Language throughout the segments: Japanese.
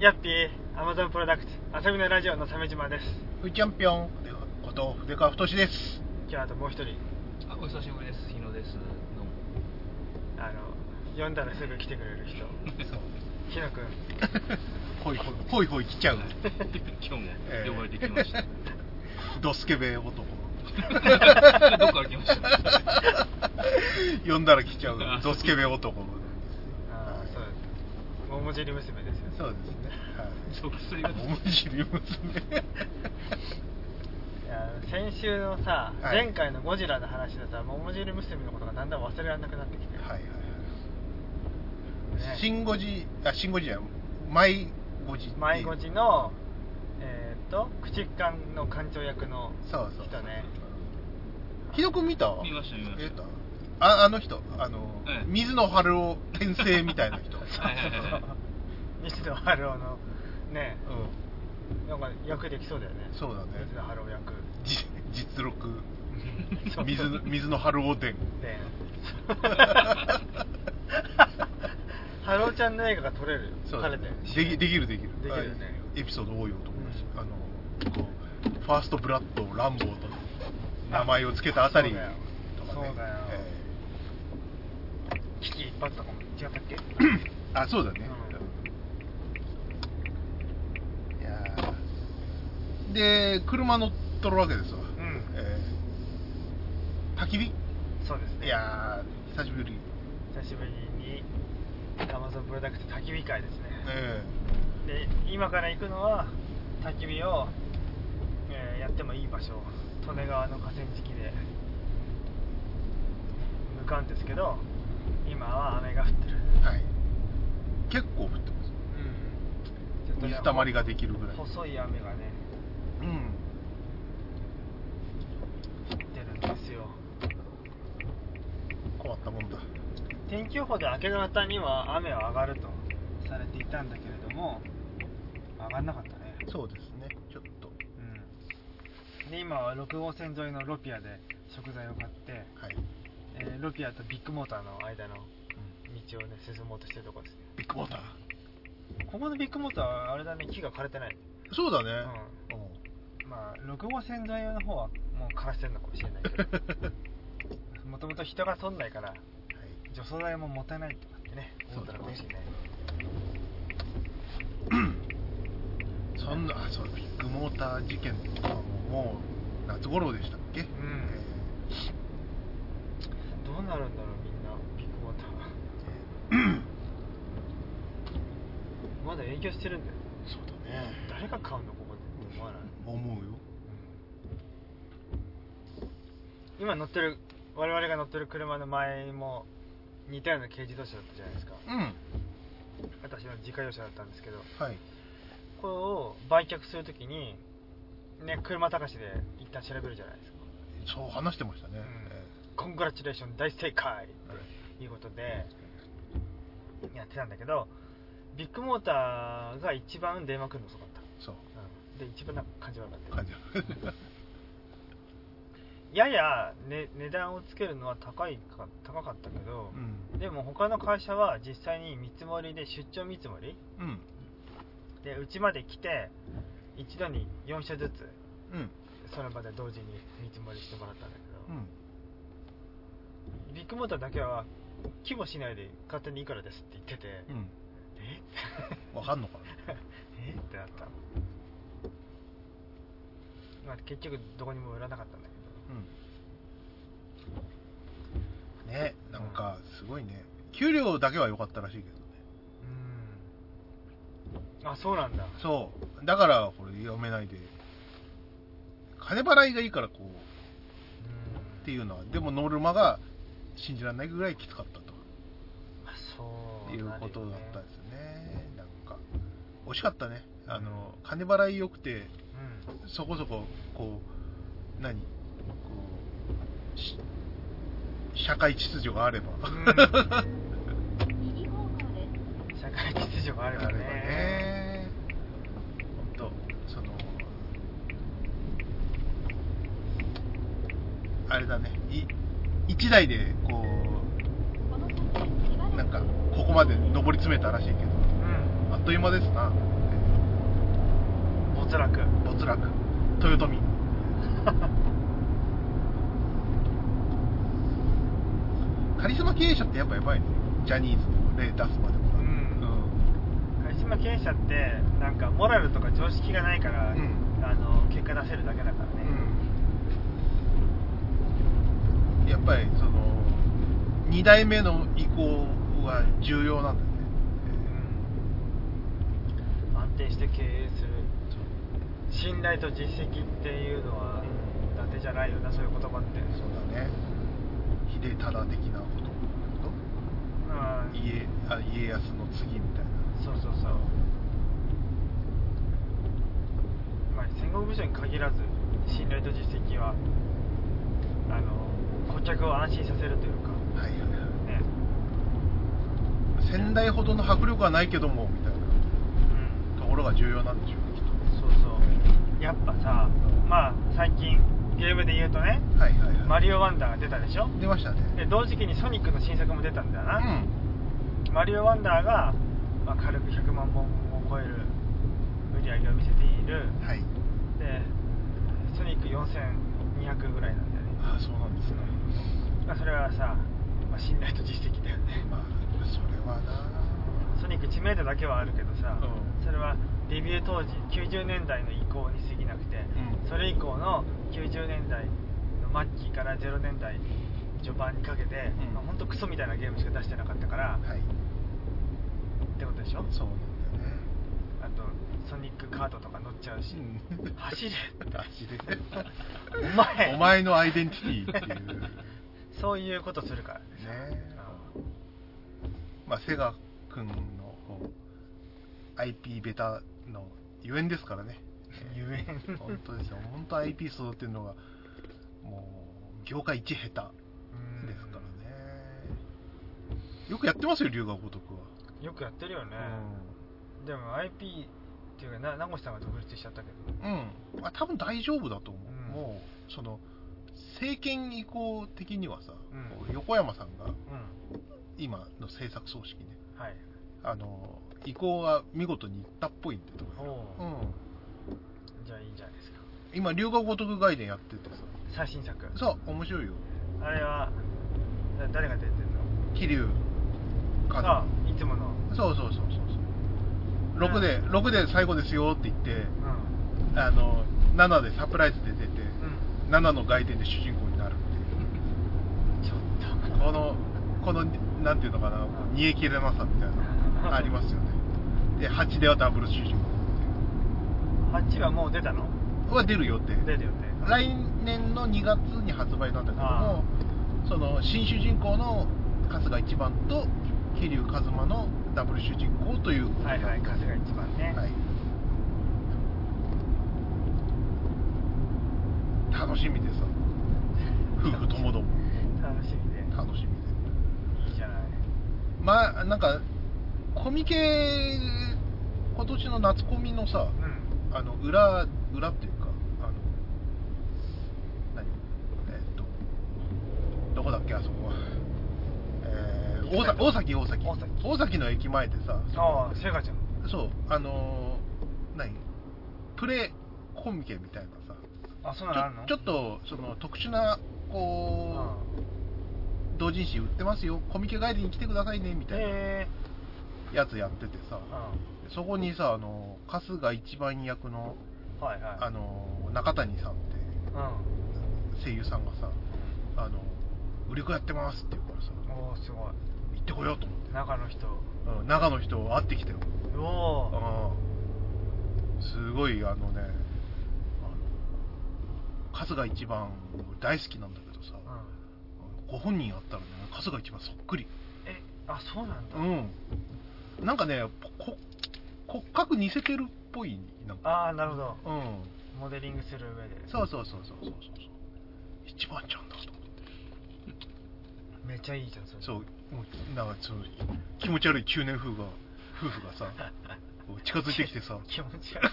ヤッピー、アマゾンプロダクツ、遊びのラジオの鮫島です。ふいチャンピオンこと筆川太です。今日あともう一人、あお久しぶりです。日野です。どうも。あの、呼んだらすぐ来てくれる人、ひのくん。ほいほいほいほい来ちゃう。今日もええ。呼ばれてきました、ドスケベ男。どこから来ました？呼んだら来ちゃう。ドスケベ男。桃尻娘ですよ。そうですね。属性がはい桃尻娘。いや先週のさ、はい。前回のゴジラの話でさ、桃尻娘のことがだんだん忘れられなくなってきて。はいはいはい。ね。シンゴジあシンゴジじゃない。マイゴジ迷子寺の、えーっと、駆逐艦の艦長役のそうそう人ね。ひどく見た？見ました見ました。えっとああの人？あの、ええ。水野晴郎転生みたいな人。はいはいはいはい水野晴郎のね、うなんか役できそうだよね。そうだね。水野晴郎役。んじ実録。水の水野 晴郎伝でハローちゃんの映画が撮れるそうだ彼でねできできるできる。できるよね。はいエピソード多い男です、うん。あのこうファーストブラッドランボーと名前を付けたあたり。とかね。そうだよ。え危機一髪とかも違ったっけ？ーあそうだね、いやーで車乗っとるわけですわ、ん。えー焚き火？そうですね。いやー久しぶり。久しぶりにアマゾンプロダクツ焚き火会ですね、えで今から行くのは焚き火を、えーやってもいい場所。利根川の河川敷で向かうんですけど今は雨が降ってる。ーはい。結構降ってます。うん。水たまりができるぐらい。細い雨がねうん。降ってるん。ですよ困ったもんだ。天気予報で明け方には雨は上がるとされていたんだけれども上がんなかったね。そうですね。ちょっと。うん。で今は6号線沿いのロピアで食材を買って、はい、えーロピアとビッグモーターの間の道をね進もうとしてるところですね。ビッグモーター？ここのビッグモーターはあれだね木が枯れてない。そうだね、まあ6号線沿いの方はもう枯らしてるのかもしれないけど。もともと人が通んないからはい。除草剤ももったいないとかってね思ったのかもしれない、そんなあそうビッグモーター事件とかももう夏頃でしたっけ、ん。どうなるんだろうみんなビッグモーター。まだ営業してるんだよ。えーそうだね。誰が買うのこ思わない思うよ。今乗ってる我々が乗ってる車の前も似たような軽自動車だったじゃないですか。うん。私の自家用車だったんですけど。はい。これを売却するときにね車高しで一旦調べるじゃないですか。そう話してましたね、うん。えコングラチュレーション大正解！とい。うことでやってたんだけどビッグモーターが一番電話来るの遅かった、ーそう。うん、で一番なんか感じ悪かった感じ やや、ね、値段をつけるのは高いか高かったけど、うん。でも他の会社は実際に見積もりで出張見積もりうん。でうちまで来て一度に4社ずつうん。その場で同時に見積もりしてもらったんだけど、うん。ビッグモーターだけは規模しないで勝手にいくらですって言ってて、うん。え？わかんのかな？え？ってなったまあ結局どこにも売らなかったんだけうん。ねなんかすごいね。給料だけは良かったらしいけどね。どうん。あそうなんだ。そう。だからこれ読めないで。金払いがいいからこう。うんっていうのはでもノルマが信じられないぐらいきつかったと。あそう。いうことだったんでですね。なんか惜しかったねあの金払い良くてそこそここう何こうし社会秩序があれば、社会秩序があればね。ね。本当そのあれだね。い一台でこうなんかここまで上り詰めたらしいけど。うん。あっという間ですな、え没落。没落。豊臣。カリスマ経営者ってやっぱやばいね。ジャニーズの例出すまでも。なうん。カリスマ経営者ってなんかモラルとか常識がないから、うん。あの結果出せるだけだからね、うん。やっぱりその2代目の意向は重要なんだよね。うん。安定して経営する信頼と実績っていうのはうん伊達じゃないよなそういう言葉って。そうだね。秀忠的なこと？とうん。家あ家康の次みたいな。そうそうそう。まあ戦国武将に限らず信頼と実績はあの顧客を安心させるというか。はいはいはい。ね。仙台ほどの迫力はないけどもみたいうん。なところが重要なんでしょうそうやっぱさまあ最近ゲームで言うとね。とはいはいはい。マリオワンダーが出たでしょ？出ましたね。で同時期にソニックの新作も出たんだような、ん。マリオワンダーが、まあ、軽く100万本を超える売り上げを見せている。はい。でソニック4200ぐらいなんだよね、ああそうなんですね。まあ、それはさ、まあ、信頼と実績だよね。まあそれはな。ソニック知名度だけはあるけどさ、うん。それはデビュー当時90年代の移行に過ぎなくて、うん。それ以降の90年代の末期から0年代序盤にかけて、うん。まあ、ほんとクソみたいなゲームしか出してなかったから、はい。ってことでしょ？そうなんだよね。あとソニックカートとか乗っちゃうし、うん。走れ。走れ。お前。お前のアイデンティティっていう。ねそういうことするからね。まあセガ君の IP ベタのゆえんですからね。ゆえん。本当ですよ。本当 IP 育てるのがもう業界一下手うんですからね。よくやってますよ龍が如くは、よくやってるよね、でも IP っていうかな名越さんが独立しちゃったけど。うん、あ、多分大丈夫だと思う、うん。もうその政権移行的にはさ、うん。横山さんがうん。今の政策組織ね。はい。あの移行が見事にいったっぽいんでところ。おう。うん、じゃあいいじゃないですか。今龍が如く外伝やっててさ最新作。そう面白いよ。あれはだ誰が出てんの？桐生和あいつもの。そうそうそうそうそう。6で6で最後ですよって言ってうん。あの7でサプライズで出てうん。7の外伝で主人公になるっていう。ちょっとこのこのなんていうのかな煮え切れなさみたいな ありますよね。で8ではダブル主人公8はもう出たの？は出る予定。出る予定来年の2月に発売なんだけどもその新主人公の春日一番と桐生一馬のダブル主人公という。はいはい春日一番ね、はい。楽しみでさ夫婦ともども。楽しみで。楽しみでいいじゃない。まあなんかコミケ今年の夏コミのさうん。あの裏裏っていうかあの何えっとどこだっけあそこは。えー大崎大崎大崎。大崎。大崎の駅前でさ。ああセガちゃん。そうあのー何？プレコミケみたいなさ。あそんなの？ちょっとその特殊なこう同人誌売ってますよ。コミケ帰りに来てくださいねみたいなへやつやっててさ。えそこにさあの春日一番役のうんはいはい。あの中谷さんってう声優さんがさあの売り子やってますって言うからさんおおすごい行ってこようと思って中の人うん長野人会ってきたよ。おおうんすごいあのねあの春日一番大好きなんだけどさうん。ご本人会ったらね春日一番そっくり。えあそうなんだ。うん。なんかねこ骨格似せてるっぽいなんか。ああなるほど。うん。モデリングする上で。そうそうそうそうそうそう。一番ちゃんめっちゃいいじゃんそれ。そうもうなんかその気持ち悪い中年風が夫婦がさ近づいてきてさ。気持ち悪い。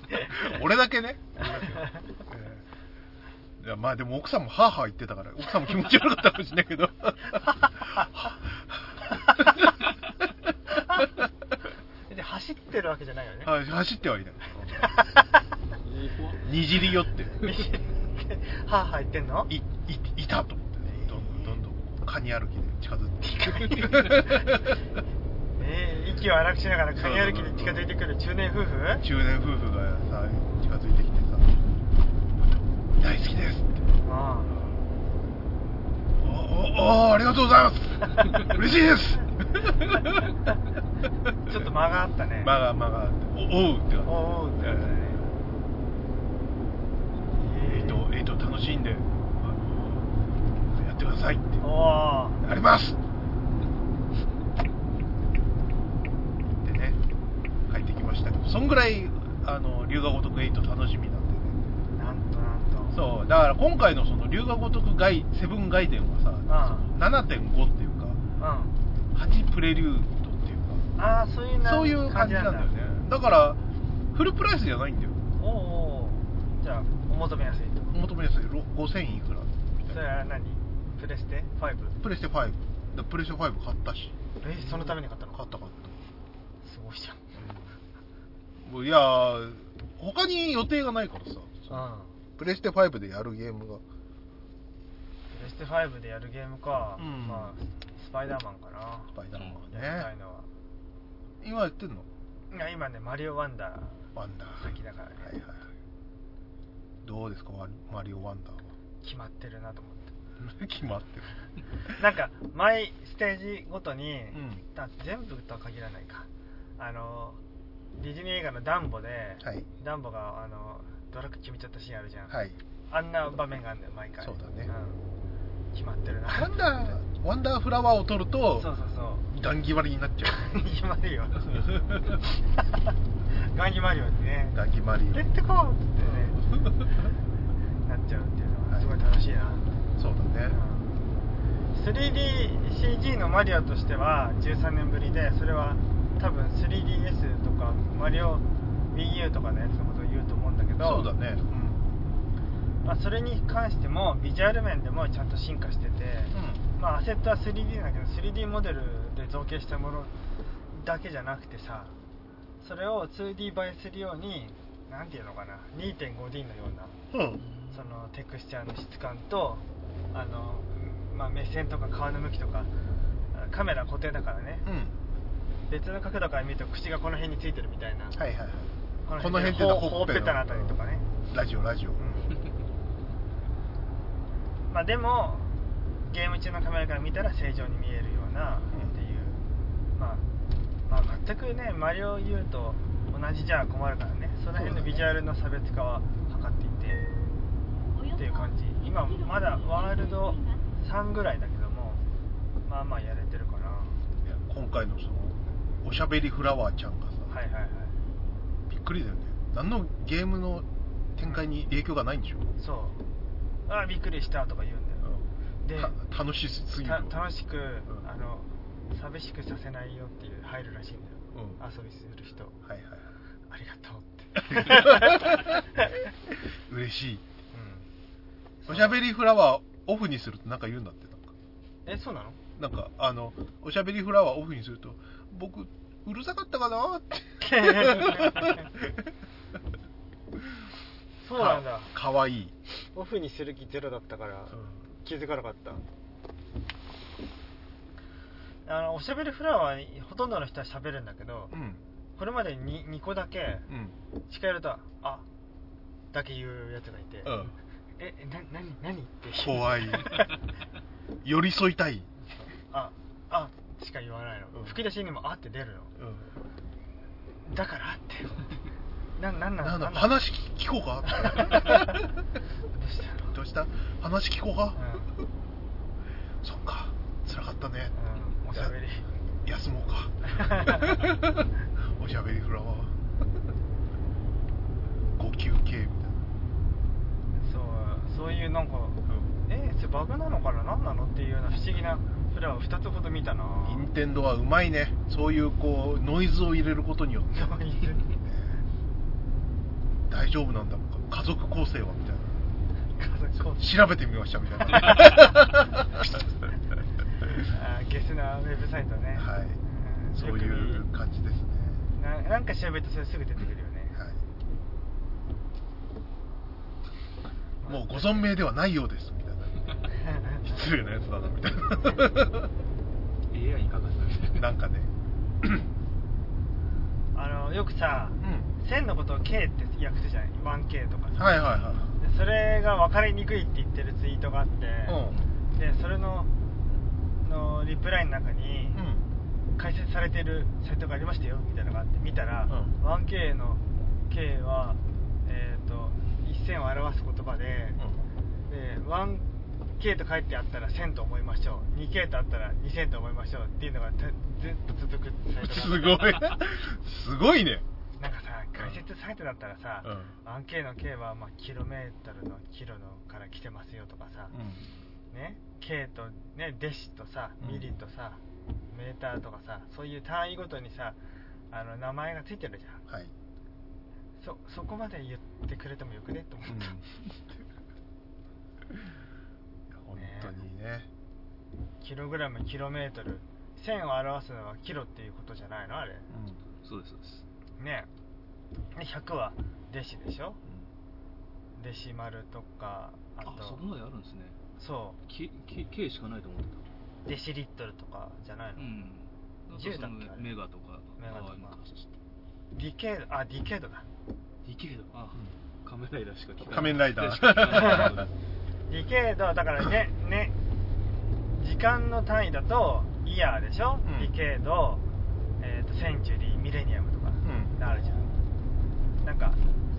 俺だけね。俺だけ。ええいやまあでも奥さんもハーハー言ってたから奥さんも気持ち悪かったかもしれないけど。で走ってるわけじゃないよね。はい走ってはいない。にじり寄って。はあはあ言ってんの？いいいたと。思ってねどんどんどんどんカニ歩きで近づいてえー、息を荒くしながらカニ歩きで近づいてくる中年夫婦？中年夫婦がさ近づいてきてさ「大好きです」って。あ「おおおありがとうございます。嬉しいです」あ ちょっと間があったね。間が間があって「おおう」って。おおうってなったね。えー。と、えーと、楽しいんで、ってくださいって。おおやりますでね、帰ってきましたけど、そんぐらい、あの、龍が如く8楽しみなんでね。なんとなんとそう、だから今回のその龍が如く外、セブン外伝はさ、うんその7.5っていうか、うん8プレリュードっていうか、ああそういうなそういう感じなんだよね。だから、フルプライスじゃないんだよ。おうおうじゃあお求めやすいと求めやすい。ろ5000いくら？みたいな。それは何？プレステ 5? プレステ5。だプレステ5買ったし。えそのために買ったの？買った買った。すごいじゃんいやー他に予定がないからさ、うんプレステ5でやるゲームが、プレステ5でやるゲームか、うんまあスパイダーマンかなスパイダーマンやりたいね。のは今やってんの？いや今ねマリオワンダーワンダー。先だからねはいはい。どうですか、ワマリオワンダーは。決まってるなと思って 決まってる。なんか毎ステージごとに、うん。あ全部とは限らないか。あのディズニー映画のダンボで、はい。ダンボがあのドラッグ決めちゃったシーンあるじゃん、はい。あんな場面があるんだよ毎回。そうだね。ん。決まってるな。ワンダー、ワンダーフラワーを取ると、そうそうそう。ガン決まりになっちゃう。決まるよ。ガンギマリオにね。ガン決まり。レッテコーってねなっちゃうっていうのはすごい楽しいな、そうだね。3DCG のマリオとしては13年ぶりでそれは多分 3DS とかマリオ WiiU とかのやつのことを言うと思うんだけどそうだね。うんまあ、それに関してもビジュアル面でもちゃんと進化してて、うん。まあ、アセットは 3D だけど 3D モデルで造形したものだけじゃなくてさそれを 2D 映えするようになんていうのかな 2.5D のようなうん。そのテクスチャーの質感とあの、まあ、目線とか顔の向きとかカメラ固定だからね。うん。別の角度から見ると口がこの辺についてるみたいな。はいはいはい。ここの辺っていうのはほほっぺたのあたりとかね、ラジオ、ラジオ。うん。まあでもゲーム中のカメラから見たら正常に見えるようなうん。っていう、まあ、まあ全くねマリオ U と同じじゃ困るからね。その辺のビジュアルの差別化は図っていてっていう感じ今まだワールド3ぐらいだけどもまあまあやれてるかないや今回のそのおしゃべりフラワーちゃんがさ、はいはいはい。びっくりだよね。何のゲームの展開に影響がないんでしょ、そう。あびっくりしたとか言うんだよ。でた楽しすぎる。た楽しく、ん。あの寂しくさせないよっていう入るらしいんだよ、うん。遊びする人。はいはいはい。ありがとうって。嬉しい。うんおしゃべりフラワーオフにするとなんか言うんだってなんか。えそうなの？なんかあのおしゃべりフラワーオフにすると僕うるさかったかなって。そうなんだ。かかわいい、オフにする気ゼロだったから気づかなかった。あのおしゃべりフラワーほとんどの人はしゃべるんだけど、うん。これまでに 2, 個だけうん。近寄ると「あだけ言うやつがいて「うんえな何何?」って怖い。寄り添いたい、ああしか言わないの、うん。吹き出しにも「あ」って出るの。うん。だからって。ななんなんだ？なん話聞こうか？どうしたの？どうした？話聞こうか、うん。そっか。辛かったね、うん。おしゃべり。休もうか。おしゃべりフラワー。ご休憩みたいそうそういうなんかな、えそれバグなのかな？何なの？っていうような不思議なフラワーを2つほど見たな。任天堂はうまいね。そういうこうノイズを入れることによって。大丈夫なんだろうか？家族構成はみたい家族構成。な調べてみましたみたいな。あゲスなウェブサイトね。はい。ん。そういう感じですね。ななんか調べるとそれすぐ出てくるよねはいもうご存命ではないようです。みたいな。失礼なやつだなみたいな。AI に書かせるみたいな。なんかね。あのよくさう線のことを K って訳すじゃない？1K とかさ、はいはいはいでそれが分かりにくいって言ってるツイートがあって、でそれののリプライの中に、うん。解説されてるサイトがありましたよみたいなのがあって見たら、うん。1K の K は、えー、と1000を表す言葉で,、で 1K と書いてあったら1000と思いましょう 2K とあったら2000と思いましょうっていうのがたずっと続くサイト すがごい。すごいね。なんかさ解説サイトだったらさ、うん。1K の K はまあキロメートルのキロのから来てますよとかさ、ね、K と、ね、デシとさうん。ミリとさ、メーターとかさそういう単位ごとにさあの名前がついてるじゃん。はい、そそこまで言ってくれてもよくねと思った、本当にね。キログラムキロメートル。1000を表すのはキロっていうことじゃないの？あれ。そうですそうです。ね。で100はデシでしょ？デシマルとかあと。あそこまであるんですね。そ K, K, K しかないと思ってた。うデシリットルとかじゃないの、うん。10だっけ？メガとか。メガとかディケードあディケードだ。ディケードあ、仮面ライダーしか聞かない。仮面ライダー。ディケードだからねね時間の単位だとイヤーでしょ、うん。ディケード、えー、とセンチュリーミレニアムとかん。あるじゃん。なんか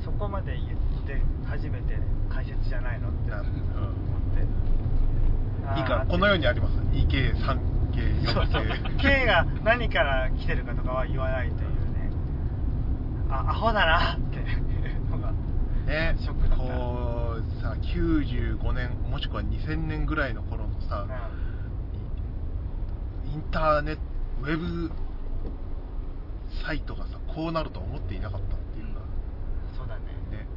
そこまで言って初めて解説じゃないのってな思って。いいかこのようにあります。2K3K そうそう。4K K が何から来てるかとかは言わないといあアホだな。ってのが。ね。ショックだった。こうさ95年もしくは2000年ぐらいの頃のさ、インターネットウェブサイトがさこうなるとは思っていなかったっていうか、うん。そうだね。ね。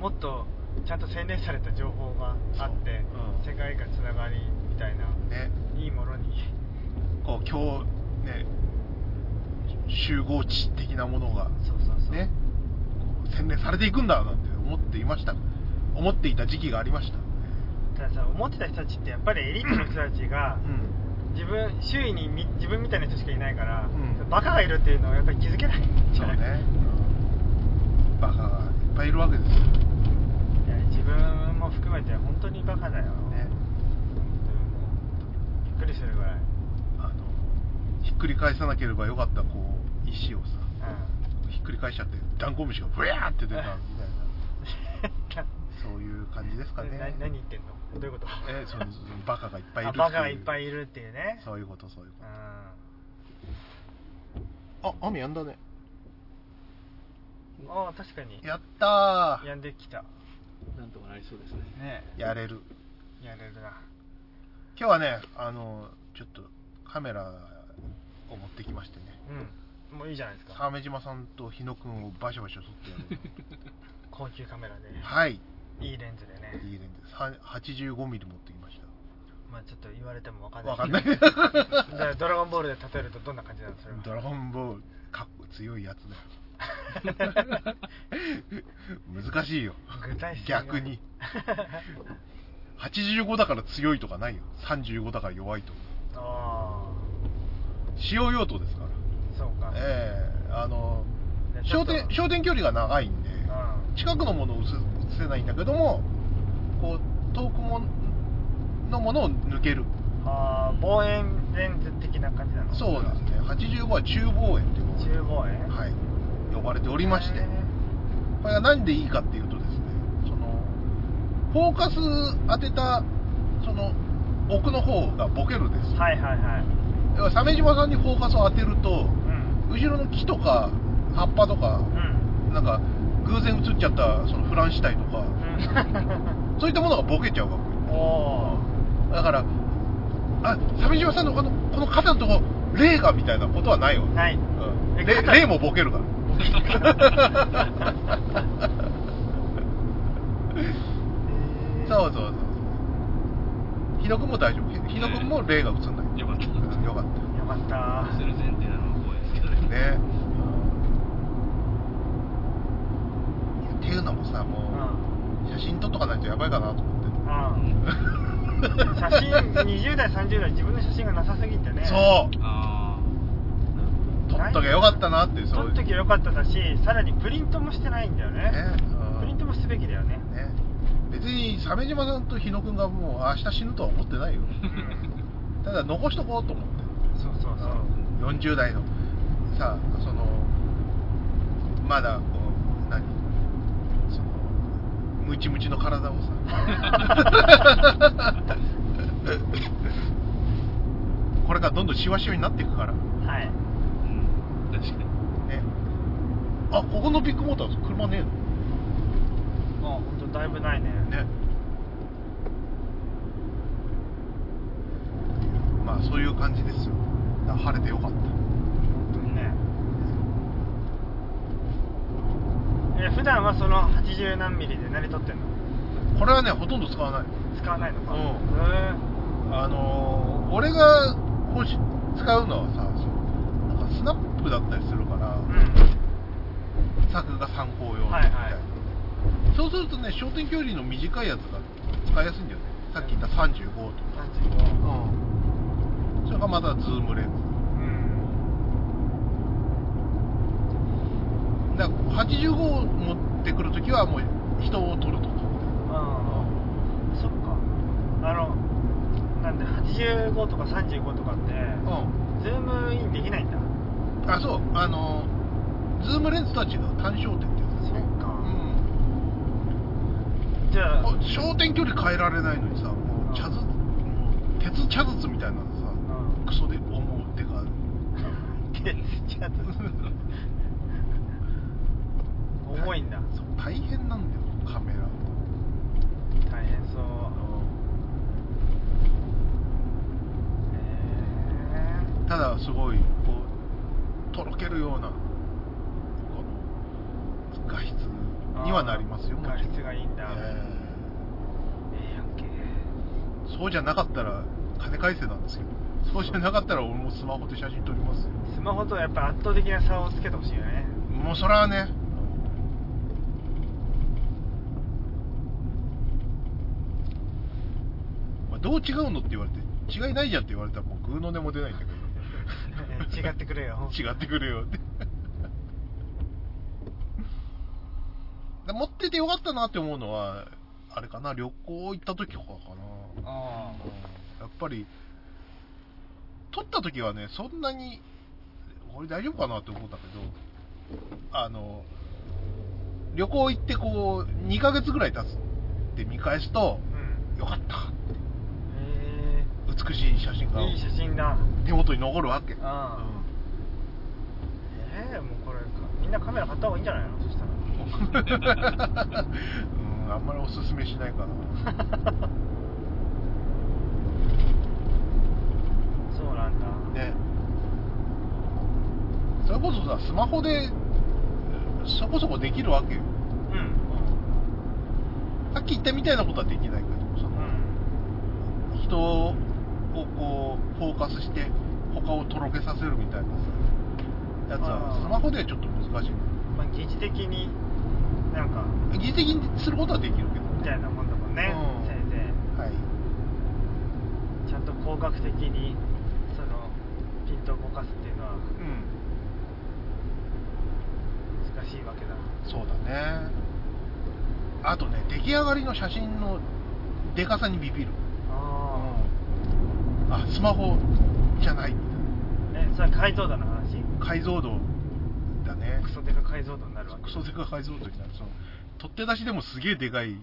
もっとちゃんと洗練された情報があって、う。ん。世界がつながりみたいな、ね。いいものに。こう今日ね集合地的なものがそうそうそうね洗練されていくんだなんて思っていました。思っていた時期がありました。たださ思ってた人たちってやっぱりエリートの人たちがうん。自分周囲にみ自分みたいな人しかいないから、うん。バカがいるっていうのをやっぱり気づけないんじゃない？そうね、うん。バカがいっぱいいるわけですよ。いや自分も含めて本当にバカだよ、ね。びっくりするぐらい、あのひっくり返さなければよかったこう石をさ。うひっくり返しちゃってダンゴムシがふやーって出たみたいな。ん、そういう感じですかね。な何言ってんの？どういうこと？えそうそうバカがいっぱいいるあってバカがいっぱいいいるっていうね。そういうことそういうこうん。とあ雨やんだね。ああ確かに。やったー。やんできた。なんとかなりそうですね。ね。やれる。やれるな。今日はねあのちょっとカメラを持ってきましてね。うんもういいじゃないですか。鮫島さんと日野くんをバシバシ撮ってやる。高級カメラではい。いいレンズでね。いいレンズ。は 85mm 持ってきました。まあちょっと言われてもわかんない。わかんない。じゃあドラゴンボールで例えるとどんな感じなのそれは。ドラゴンボールかっこ強いやつだよ。難しいよ。具体逆に。85だから強いとかないよ。35だから弱いと。あ使用用途ですから。あそうか。ええあの焦点焦点距離が長いんでうん。近くのものを映せないんだけどもこう遠くものものを抜ける。ああ望遠レンズ的な感じなの？そうですね。85は。中望遠という中望遠。はい。呼ばれておりまして。へこれは何でいいかっていうとですねそのフォーカス当てたその奥の方がボケるです。ーはいはいはい。鮫島さんにフォーカスを当てるとうん後ろの木とか葉っぱとかうん。なんか偶然映っちゃったそのフランシュタイとか。うん。そういったものがボケちゃうわけだからあ鮫島さんのこのこの肩のとこ霊がみたいなことはないわ、ない。うん、霊霊もボケるから。そうそうそう日野君も大丈夫。日野君も霊が映んない。よかった。うん。よかっよかったね。たねいやっていうのもさもう、写真撮っとかないとやばいかなと思って。ああ写真20代30代自分の写真がなさすぎてね。そう。あ撮っときゃよかったなってそう撮っときゃよかっただしさらにプリントもしてないんだよね。ねうん。プリントもすべきだよね。ね。別に鮫島さんと日野くんがもう明日死ぬとは思ってないよ。うん。ただ残しとこうと思って。そうそうそう。うん。40代のさそのまだこう何そのムチムチの体をさ。これからどんどんシワシワになっていくから。はい。あうん。確かに。ね。あここのビッグモーター車ねあ本当だいぶないね。えのね。まあそういう感じですよ。晴れてよかった本当にねえ普段はその80何ミリで何撮ってんの？これはねほとんど使わない。使わないのか。うん。へあのー俺が欲し使うのはさそうなんかスナップだったりするから、え作が参考用みたはいいな、はいそうするとね焦点距離の短いやつが使いやすいんだよね。さっき言った35とか、35うん、それがまたズームレンうんズだから85を持ってくるときはもう人を撮ると。かああそっか。あのなんで85とか35とかってうズームインできないんだ。んあそう。あのズームレンズとは違う単焦点ってやつですね。そっか。うん。じゃああ焦点距離変えられないのにさもう茶筒鉄茶筒みたいなのさうん。クソで思うってか。鉄ちゃんと重いんだ。そう大変なんだよカメラ。大変そう。へただすごいこうとろけるようなこの画質にはなりますよ画質がいいんだ。えええやんけ。えそうじゃなかったら金返せなんですけどそうじゃなかったら俺もスマホで写真撮りますよ。スマホとやっぱ圧倒的な差をつけてほしいよね。もうそれはねまあどう違うのって言われて違いないじゃんって言われたらもうグーの音も出ないんだけど。違ってくれよ。違ってくれよ。っ てで持っててよかったなって思うのはあれかな旅行行った時とかかな。あやっぱり撮った時はねそんなにこれ大丈夫かなって思ったけどあの旅行行ってこう2ヶ月ぐらい経つって見返すとうん。よかったへ美しい写真が。えいい写真だ。手元に残るわけ。あええもうこれか。みんなカメラ買った方がいいんじゃないの？そしたら。うん、あんまりおすすめしないかな。そうなんだ。ね。それこそさスマホでそこそこできるわけよ、うん。うん、さっき言ったみたいなことはできないけどその、うん。人をこうフォーカスして他をとろけさせるみたいなさやつはスマホではちょっと難しい。まあ疑似的になんか疑似的にすることはできるけどみたいなもんだもんね、うん。せいぜはい。いちゃんと工学的にそのピントを動かすっていうのはうん。難しいわけだ。そうだね。あとね出来上がりの写真のでかさにビビる。ああスマホじゃない。えそれ解像度の話。解像度だね。クソデカ解像度になるわけ。クソデカ解像度になる。その取って出しでもすげえでかい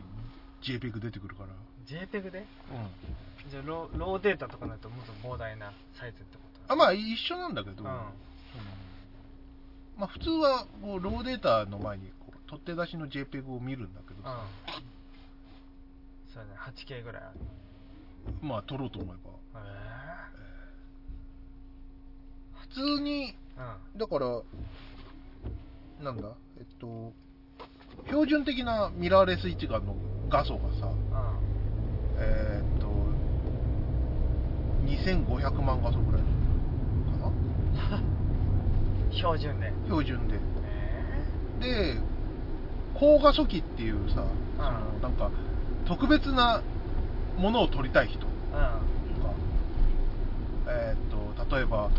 JPEG 出てくるから。JPEG で？うん。じゃあローローデータとかになるともっと膨大なサイズってこと？あまあ一緒なんだけど、うん。うん。まあ、普通はこうローデータの前にこう取って出しの JPEG を見るんだけどさ、うん。そうだね。8K ぐらいある。まあ撮ろうと思えばへ普通にえうん。だからなんだ？えっと標準的なミラーレス一眼の画素がさ。うん。えーっと2500万画素ぐらいかな？標準で。標準で。えで高画素機っていうさ、うん。そのなんか特別なものを撮りたい人とか、えーっと例えば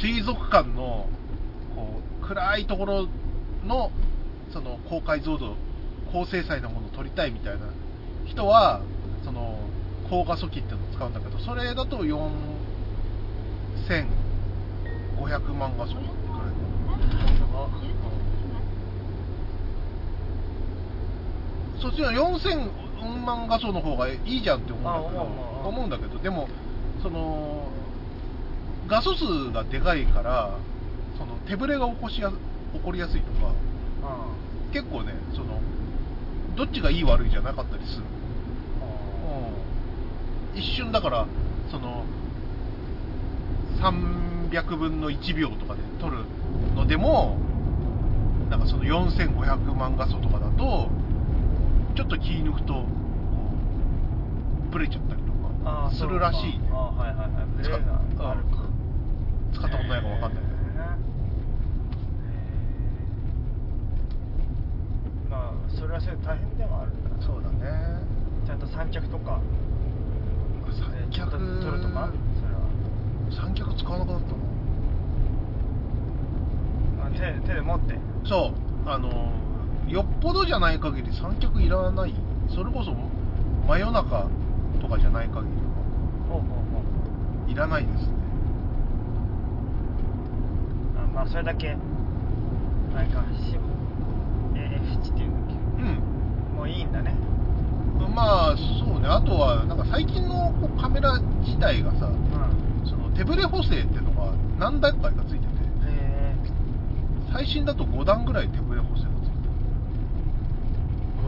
水族館のこう暗いところのその高解像度高精細なものを撮りたいみたいな人はその高画素機っていうのを使うんだけどそれだと4500万画素ぐらいそっちの4000万画素の方がいいじゃんって思うんだけど。思うんだけどでもその画素数がでかいからその手ぶれが起こしや起こりやすいとか結構ねそのどっちがいい悪いじゃなかったりする、うん、一瞬だからその300分の1秒とかで撮るのでもなんかその4500万画素とかだとちょっと気抜くとブレちゃったりとかするらしいね使ったことないかわかんないけど、へー。まあそれはそれで大変ではあるんだそうだね。ちゃんと三脚とか。三脚撮るとか？それは。三脚使わなくなったなあ手手で持って？そう。あのよっぽどじゃない限り三脚いらない。それこそ真夜中とかじゃない限りほうほうほう。はいらないですね。あまあそれだけなんかしえ F 値っていうんだっけうん。もういいんだね。まあそうね。あとはなんか最近のこうカメラ自体がさうん。その手ブレ補正っていうのが何段階かついてて。最新だと5段ぐらい手ブレ補正がついて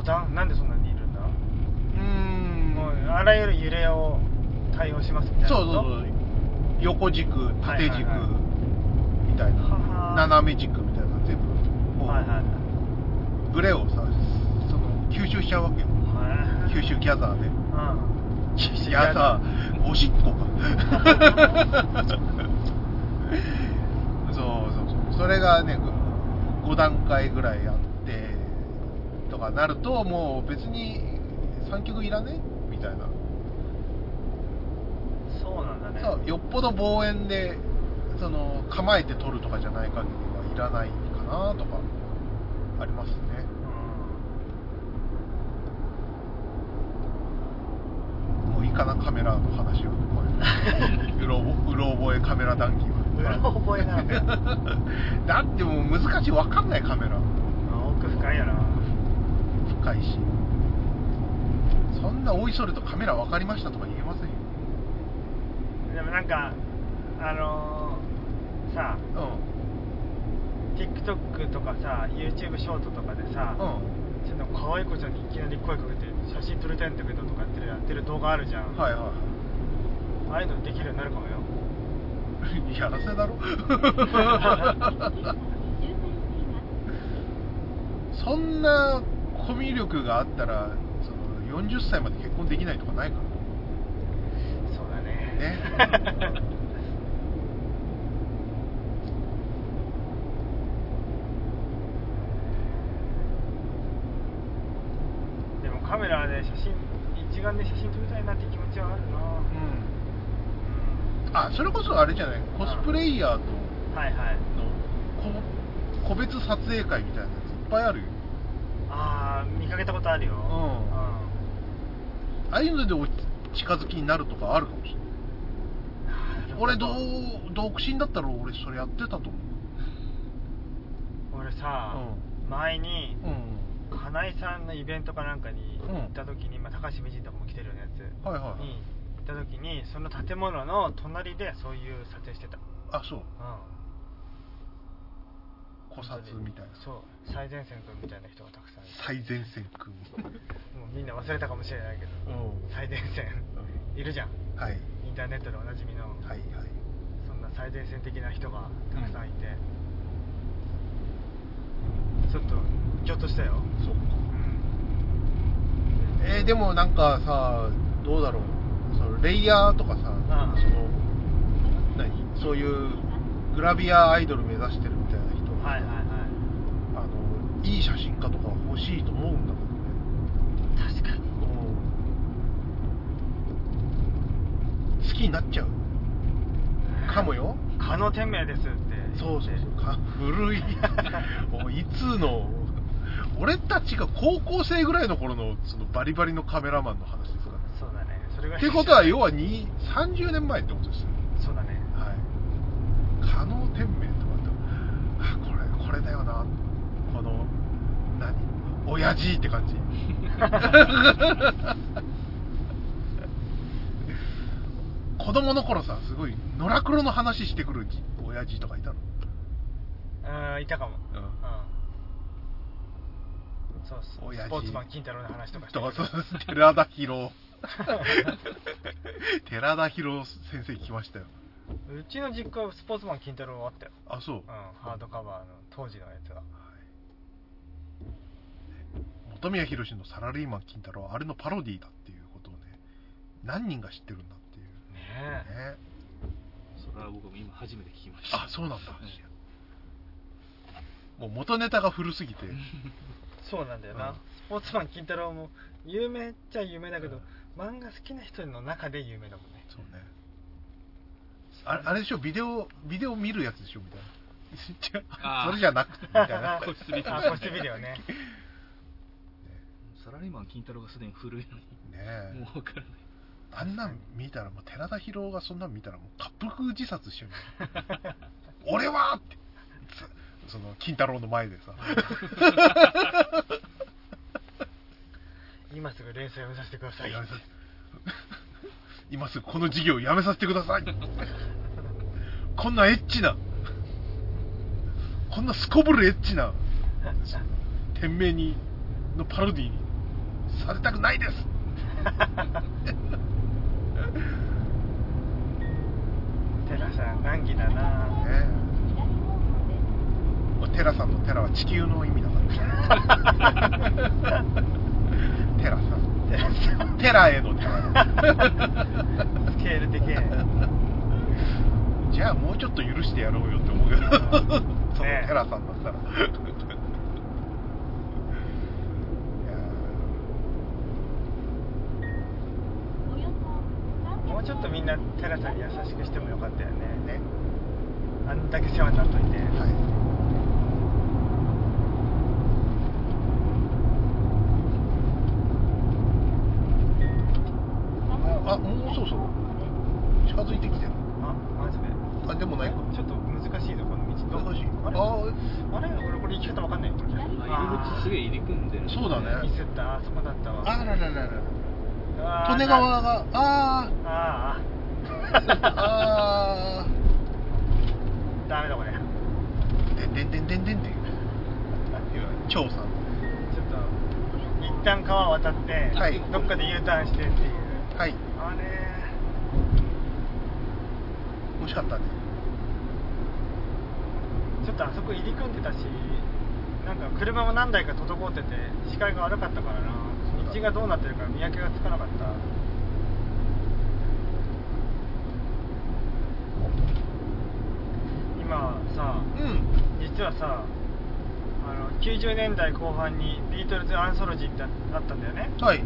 5段？なんでそんなにいるんだ？るうーん。もうあらゆる揺れを対応しますみたいなそうそうそう。横軸縦軸。はいはいはい。みたいな、斜め軸みたいなの全部。こうはいはいはいブレをさその吸収しちゃうわけよ。はい。吸収ギャザーで。うん。いやさおしっこか。そうそうそう。それがね5段階ぐらいあってとかなるともう別に三脚いらね？みたいな。そうなんだね。そうよっぽど望遠でその構えて撮るとかじゃない限りはいらないかなとかありますね。もういいかなカメラの話はこういううろうろ覚えカメラ談義は。うろ覚えなんだ だってもう難しい分かんないカメラ。うん奥深いよな。深いし。そんなおいそれとカメラ分かりましたとか言えませんよ。でもなんかあのー、さう TikTok とかさ YouTube ショートとかでさ、んうん。その可愛い子ちゃんにいきなり声かけて写真撮りたいんだけどとかってやってる動画あるじゃん、はいはいああいうのできるようになるかもよ。やらせだろ？そんなコミュ力があったらその40歳まで結婚できないとかないからそうだね。ね でもカメラで写真一眼で写真撮りたいなって気持ちはあるな。うん。あそれこそあれじゃない？コスプレイヤーとうんはいはい。の個個別撮影会みたいなやついっぱいあるよ。ああ見かけたことあるよ。うん。うああいうのでお近づきになるとかあるかもしれない。ん俺どう独身だったら俺それやってたと思う。俺さ、う前にうん金井さんのイベントかなんかにうん行った時に、まあ、高橋名人とかも来てるようなやつはいはいはい。に行った時にその建物の隣でそういう撮影してた。あそう。うん。古刹みたいな。そう。最前線君みたいな人がたくさん最前線くん。もうみんな忘れたかもしれないけど。うん。最前線。いるじゃん。はい。インターネットでおなじみの、はいはい。そんな最前線的な人がたくさんいて、ちょっとギョッとしたよ。そっか。うん。えーでもなんかさどうだろう。そのレイヤーとかさ、ん。その何？そういうグラビアアイドル目指してるみたいな人、はいはいはい。あのいい写真家とか欲しいと思うんだけどね。確かに。好きになっちゃう。かもよ。可能天命ですってそうそうそう。か古い。いつの俺たちが高校生ぐらいの頃のそのバリバリのカメラマンの話ですからね。そうだね。それがってことは要はに30年前ってことですよそうだね。はい。可能天命とかってあこれこれだよな。この何？親父って感じ。子供の頃さすごい野良黒の話してくるじ親父とかいたの？うんいたかも。うん。うんそうそう親父。スポーツマン金太郎の話とかして。とかそう寺田博 寺田博先生聞きましたよ。うちの実家はスポーツマン金太郎あったよ。あそう、うんハードカバーの当時のやつが。本宮宏のサラリーマン金太郎はあれのパロディーだっていうことをね何人が知ってるんだっていう。ねえ。ね。それは僕も今初めて聞きました。あそうなんだ。もう元ネタが古すぎて そうなんだよな、うん。スポーツマン金太郎も有名っちゃ有名だけど、漫画好きな人の中で有名だもんね。そうね。あれあれでしょ？ビデオビデオ見るやつでしょ？みたいな。それじゃなくてみたいな。個室ビデオあ個室ビデオね。サラリーマン金太郎がすでに古いのに。ねえ。もう分からない。あんなん見たらもう寺田博がそんなん見たらもう滑腹自殺しちゃうよ。俺はってそその金太郎の前でさ。今すぐ連載をやめさせてください。やめさせ今すぐこの事業をやめさせてください。こんなエッチな。こんなすこぶるエッチな。店名にのパロディにされたくないです。テラさん難儀だな。ねテラさんのテラは地球の意味だからテラさんテラさんテラへのテラスケール的じゃあもうちょっと許してやろうよって思うけどそのねテラさんだったらもうちょっとみんなテラさんに優しくしてもよかったよね。ね。あんだけ世話になっといて、ーはいあもうそろそろ？近づいてきてる。あマジで？あでもないか。ちょっと難しいぞこの道。難しい。あれ？ああれ？俺これ行き方わかんない。すげえ入り組んでるそうだね。ミスった。あそこだったわ。あららららうわー利根川がああー。ああダメだこれ。ーでんでんでんで。んでんっていう張さん。ちょっと一旦川渡って、はい。どっかで U ターンしてっていうはい。あれ美味しかったねちょっとあそこ入り組んでたしなんか車も何台か滞ってて視界が悪かったからな。道がどうなってるか見分けがつかなかった。今さうん。実はさあの90年代後半にビートルズアンソロジーってあったんだよね。はい。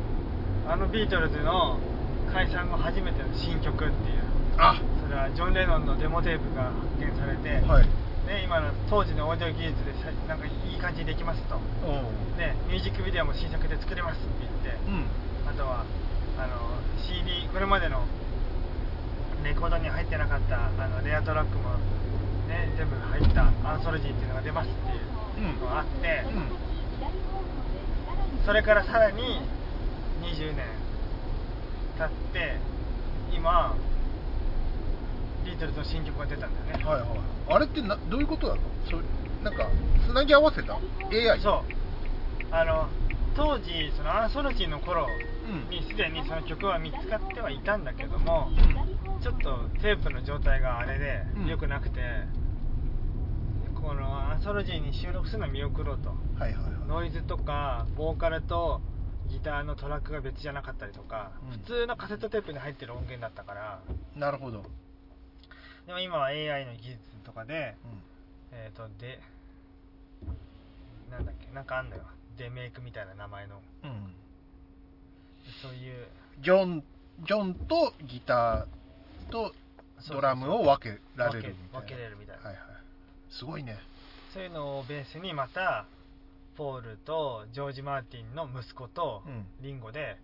あのビートルズの解散後初めての新曲っていう。あ。それはジョン・レノンのデモテープが発見されて、はい。ね、今の当時のオーディオ技術でさなんかいい感じにできますと、うんね、ミュージックビデオも新作で作れますって言って、うん。あとはあの CD これまでのレコードに入ってなかったあのレアトラックも、ね、全部入ったアンソロジーっていうのが出ますっていうのがあって、それからさらに20年経って今ビートルズの新曲が出たんだよね、はいはい。あれってなどういうことなの？そなんかつなぎ合わせた？AI そう。あの当時そのアンソロジーの頃うん。にすでにその曲は見つかってはいたんだけども、ちょっとテープの状態があれでうん。良くなくて、このアンソロジーに収録するのは見送ろうと。はいはいはい。ノイズとかボーカルとギターのトラックが別じゃなかったりとか、うん。普通のカセットテープに入ってる音源だったから。なるほど、でも今は AI の技術とかで、うん。えー、とでなんだっけなんかあんのよ。デメイクみたいな名前の。うん。そういう。ジョンジョンとギターとドラムを分けられるみたいな。分け分けれるみたいな。はいはい。すごいね。そういうのをベースにまたポールとジョージ・マーティンの息子とうん。リンゴで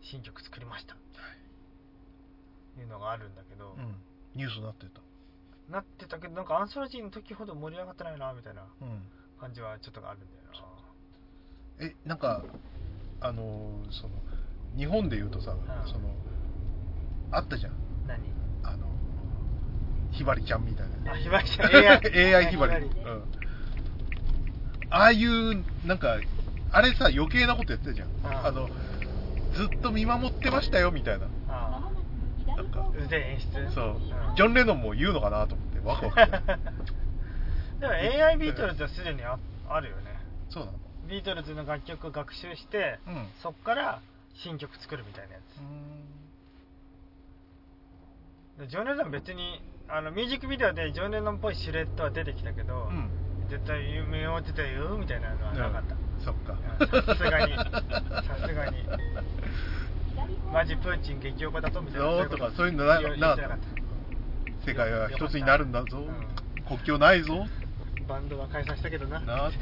新曲作りました。い。うのがあるんだけど、うん。ニュースになってた。なってたけどなんかアンソロジーの時ほど盛り上がってないなみたいなうん。感じはちょっとあるんだよえなんかあのーその日本で言うとさ、ん。そのあったじゃん。な何？あのひばりちゃんみたいな。あひばりちゃん。AI, AI ひばり、うん、ああいうなんかあれさ余計なことやってたじゃん、んあ。のずっと見守ってましたよみたいな。あなんかあう。ぜえ演出そう、ん。ジョン・レノンも言うのかなと思ってワクワクしてでも AI ビートルズはすでにああるよね。そうなの。ビートルズの楽曲を学習して、うん。そっから新曲作るみたいなやつ。でジョン・レノン別にあのミュージックビデオでジョン・レノンっぽいシルエットは出てきたけど、うん絶対夢を追ってたよみたいなのはなかった、そっか。うんさすがに。さすがに。マジプーチン激横だとみたいな。そうと。かそういうのななかった。世界は一つになるんだぞ、うん。国境ないぞ。バンドは解散したけどな。な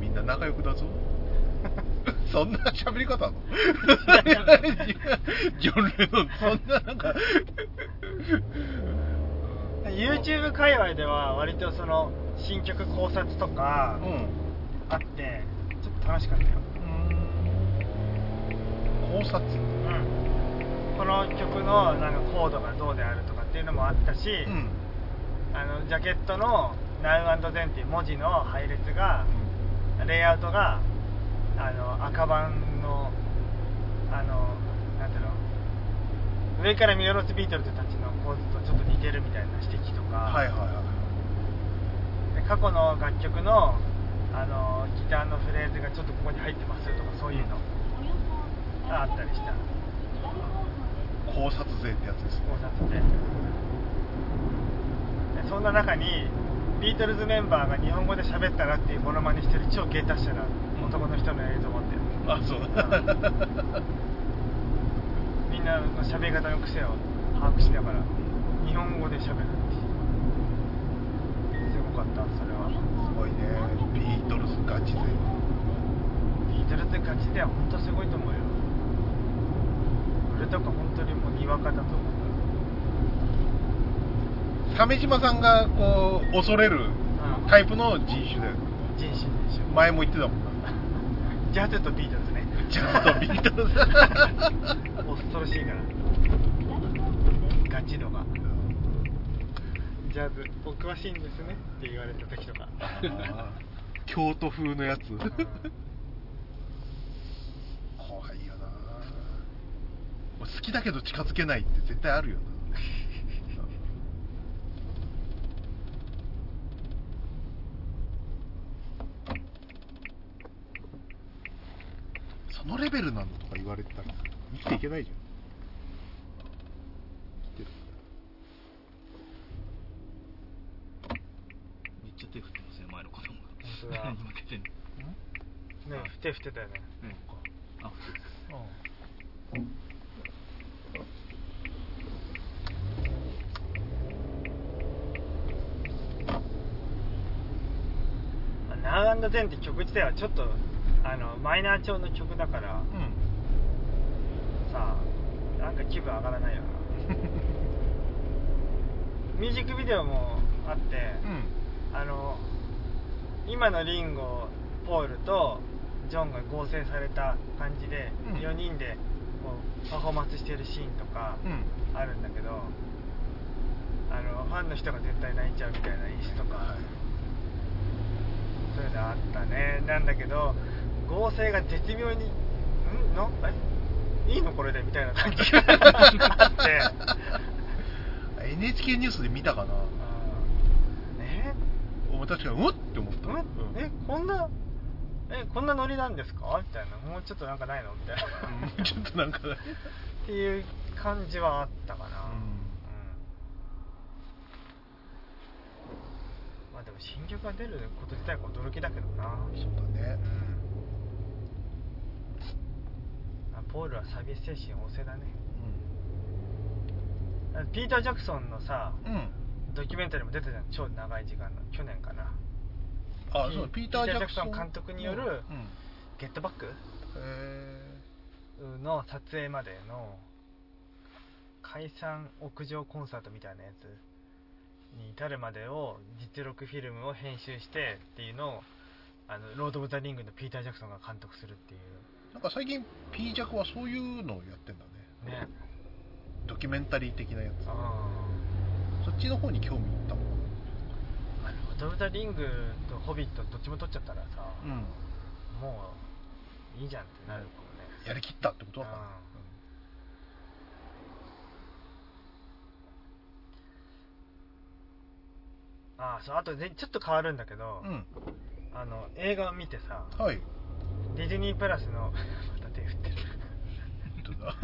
みんな仲良くだぞ そんな喋り方なの？ジョン・レノン。そんななんか。YouTube 界隈では割とその新曲考察とかうん。あってちょっと楽しかったよ。考察？うん。この曲のなんかコードがどうであるとかっていうのもあったし、うん。あのジャケットの Now and Then っていう文字の配列がレイアウトがあの赤版のあのなんていうの？上から見下ろすビートルズたちの構図とちょっと似てるみたいな指摘とか、はいはいはい。で過去の楽曲のあのギターのフレーズがちょっとここに入ってますとかそういうの。があったりした考察税ってやつです考察ででそんな中にビートルズメンバーが日本語で喋ったらっていうモノマネしてる超芸達者な男の人の映像を持って。るあそう。みんなの喋り方の癖を把握しながら日本語で喋るっていうすごかったそれは。すごいね。ビートルズガチ勢。ビートルズガチでは本当すごいと思うよ。俺とか本当にもうにわかだと思う。鮫島さんがこう恐れるうん。タイプの人種で人種でしょ前も言ってたもんなジャズとビートルズね。ジャズとビートルズ恐ろしいから。ガチ度が。ジャズお詳しいんですねって言われた時とか。京都風のやつ。うん怖いよな。好きだけど近づけないって絶対あるよなそのレベルなのとか言われてたら生きていけないじゃん。めっちゃ手振ってますね前の子供が。本当だ。何向けてんの。ね手振ってたよね。うん。あ普通「ナウアンドゼン」って曲自体はちょっとあのマイナー調の曲だからうんさあなんか気分上がらないよな。ミュージックビデオもあって、うん。あの今のリンゴポールとジョンが合成された感じで、うん。4人でこうパフォーマンスしてるシーンとかうん。あるんだけど、あのファンの人が絶対泣いちゃうみたいな演出とか、はい。そういうのあったね。なんだけど合成が絶妙にん？の？え？いいのこれでみたいな感じがあって。NHK ニュースで見たかな。ね。お前確かにうんって思った、うん。えこんなえこんなノリなんですか？みたいな。もうちょっとなんかないの？みたいな。うん。ちょっとなんか。ねっていう感じはあったかな、うん。まあでも新曲が出ること自体が驚きだけどな。そうだねあポールはサービス精神旺盛だね。うあピーター・ジャクソンのさん、うん、ドキュメンタリーも出てたじゃん超長い時間の去年かなあそうピーター・ジャクソン監督によるうん。ゲットバック？への撮影までの解散屋上コンサートみたいなやつに至るまでを実録フィルムを編集してっていうのをあのロード・オブ・ザ・リングのピーター・ジャクソンが監督するっていーなんか最近 P ジャクはそういうのをやってんだね。うね。ドキュメンタリー的なやつ。あそっちの方に興味いったもん。あロード・オブ・ザ・リングとホビットどっちも撮っちゃったらさ、うん。もういいじゃんってなるかもね。やりきったってことだから。ねああそうあとでちょっと変わるんだけど、うん、あの映画を見てさうん、はいディズニープラスの また手振ってる。本当だ。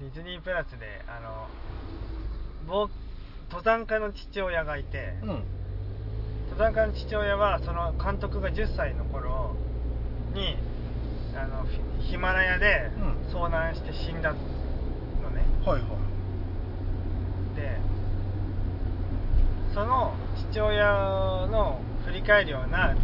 ディズニープラスであのぼ登山家の父親がいて、うん。登山家の父親はその監督が10歳の頃にあのヒヒマラヤでうん。遭難して死んだのね、はいはい。でその父親の振り返るような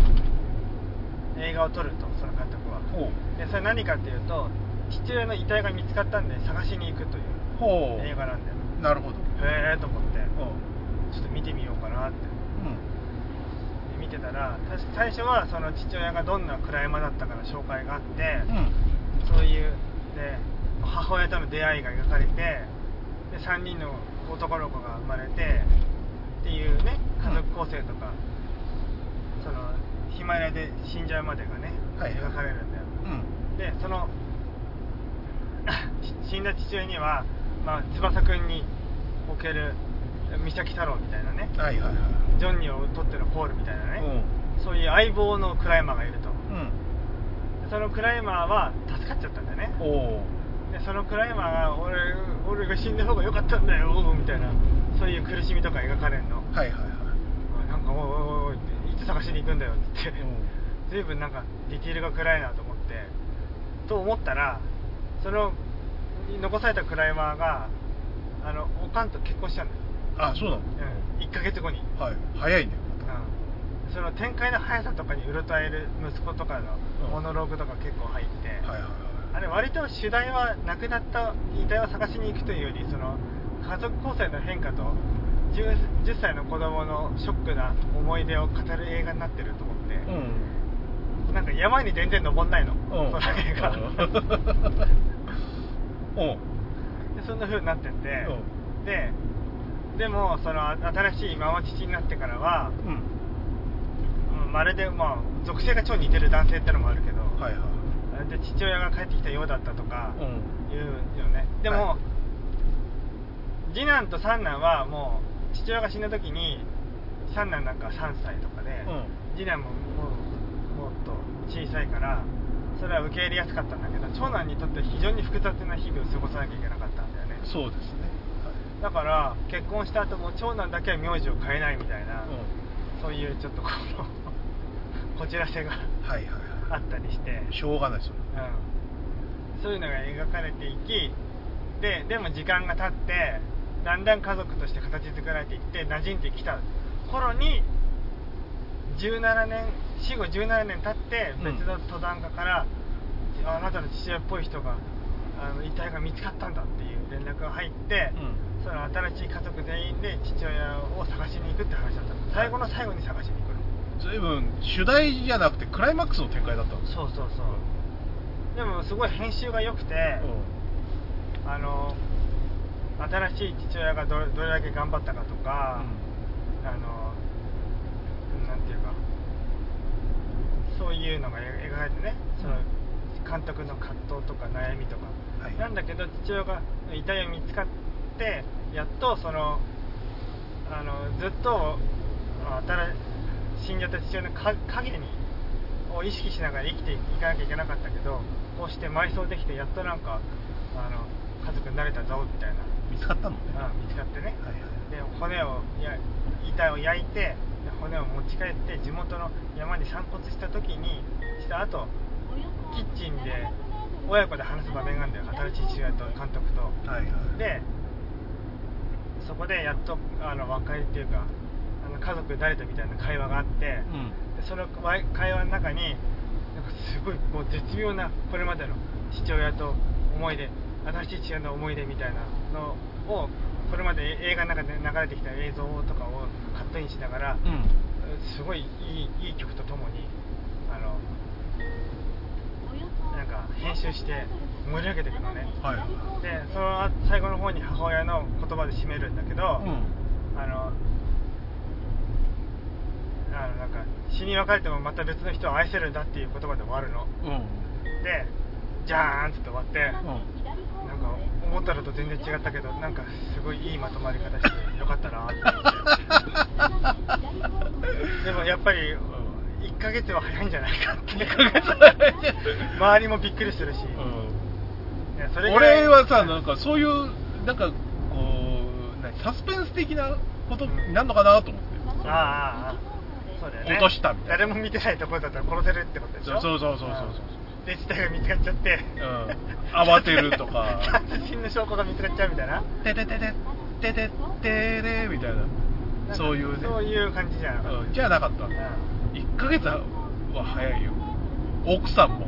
映画を撮るとその監督は。ほう。でそれ何かっていうと父親の遺体が見つかったんで探しに行くという映画なんだよ。なるほど。へえと思って。う。ちょっと見てみようかなって。ん。で見てたら最初はその父親がどんな暗山だったかの紹介があって、うん。うんそういうで母親との出会いが描かれてで3人の男の子が生まれてっていうね家族構成とか、そのヒマラヤで死んじゃうまでがね、はい描かれるんだよ。うん。でその 死んだ父親には、まあ、翼くんにおける三崎太郎みたいなねはいはいはい。ジョンニーを取ってるポールみたいなね、うそういう相棒のクライマーがいると。んうん。でそのクライマーは助かっちゃったんだよね。おおでそのクライマーが俺俺が死んだ方が良かったんだよみたいなそういう苦しみとか描かれるの。はいはいはい。あなんかおいおいおい探しに行くんだよって。言ってう随分なんかディティールが暗いなと思って。と思ったらその残されたクライマーがあのおかんと結婚しちゃうんだよ、あそうなの？うん、1ヶ月後に、はい。早いね。うん、その展開の速さとかにうろたえる息子とかのモノローグとか結構入って、はいはいはいあれ割と主題は亡くなった遺体を探しに行くというよりその家族構成の変化と 10, 10歳の子供のショックな思い出を語る映画になってると思って、うん。なんか山に全然登んないの、うん。その映画。うん。でそんな風になってて、うででもその新しいママ父になってからは、うん。うんまるでまあ属性が超似てる男性ってのもあるけど、はいはい。で父親が帰ってきたようだったとかうん。言うよね。でも、は次男と三男はもう父親が死んだ時に三男なんか3歳とかで、うん。次男ももうもっと小さいからそれは受け入れやすかったんだけど長男にとって非常に複雑な日々を過ごさなきゃいけなかったんだよね。そうですね。だから結婚した後も長男だけは名字を変えないみたいな、はいそういうちょっとこの こじらせがはいはいあはったりして、いしょうがないそれうん、そういうのが描かれていきででも時間が経ってだんだん家族として形作られていって馴染んできた頃に17年死後17年経ってうん。別の登山家から、あなたの父親っぽい人があの遺体が見つかったんだっていう連絡が入って、うん。その新しい家族全員で父親を探しに行くって話だったの。最後の最後に探しに行くの随分主題じゃなくてクライマックスの展開だったそうそうそう。でもすごい編集が良くて、あの新しい父親がどれどれだけ頑張ったかとか、あのなんていうかそういうのが描かれてね、その監督の葛藤とか悩みとか、はい。なんだけど父親が遺体が見つかってやっとそのあのずっとあ新死んじゃった父親のか影にを意識しながら生きていかなきゃいけなかったけどこうして埋葬できてやっとなんかあの家族になれたぞみたいな、見つかったのね。うん見つかってね、はいはいで骨をや遺体を焼いてで骨を持ち帰って地元の山に散骨した時にした後キッチンで親子で話す場面があるんだよ。新しい父親と監督と。はいはい。でそこでやっとあの和解っていうかあの家族誰とみたいな会話があって、でそのわ会話の中になんかすごいもう絶妙なこれまでの父親と思い出新しい父親の思い出みたいなのをこれまで映画の中で流れてきた映像とかをカットインしながら、うん。すごいいいいい曲とともにあのなんか編集して盛り上げていくのね。はい。はいでその最後の方に母親の言葉で締めるんだけど、うん。あのあのなんか死に別れてもまた別の人を愛せるんだっていう言葉で終わるの。うん。でじゃーんって終わって、うん思ったのと全然違ったけどなんかすごいいいまとまり方してよかったなって でもやっぱり1ヶ月は早いんじゃないかって。周りもびっくりするし、いやそれぐらい俺はさなんかそういうなんかこう何？サスペンス的なことになるのかなと思って。ああああそうだよね。落としたみたいな。誰も見てないところだったら殺せるってことでしょ？そうそうそうそうそう。そうんで死体が見つかっちゃって、うん。慌てるとか。殺人の証拠が見つかっちゃうみたいな。てててててててれみたいなそういうねそういう感じじゃなかったうんじゃなかったう1ヶ月は早いよ奥さんも、ん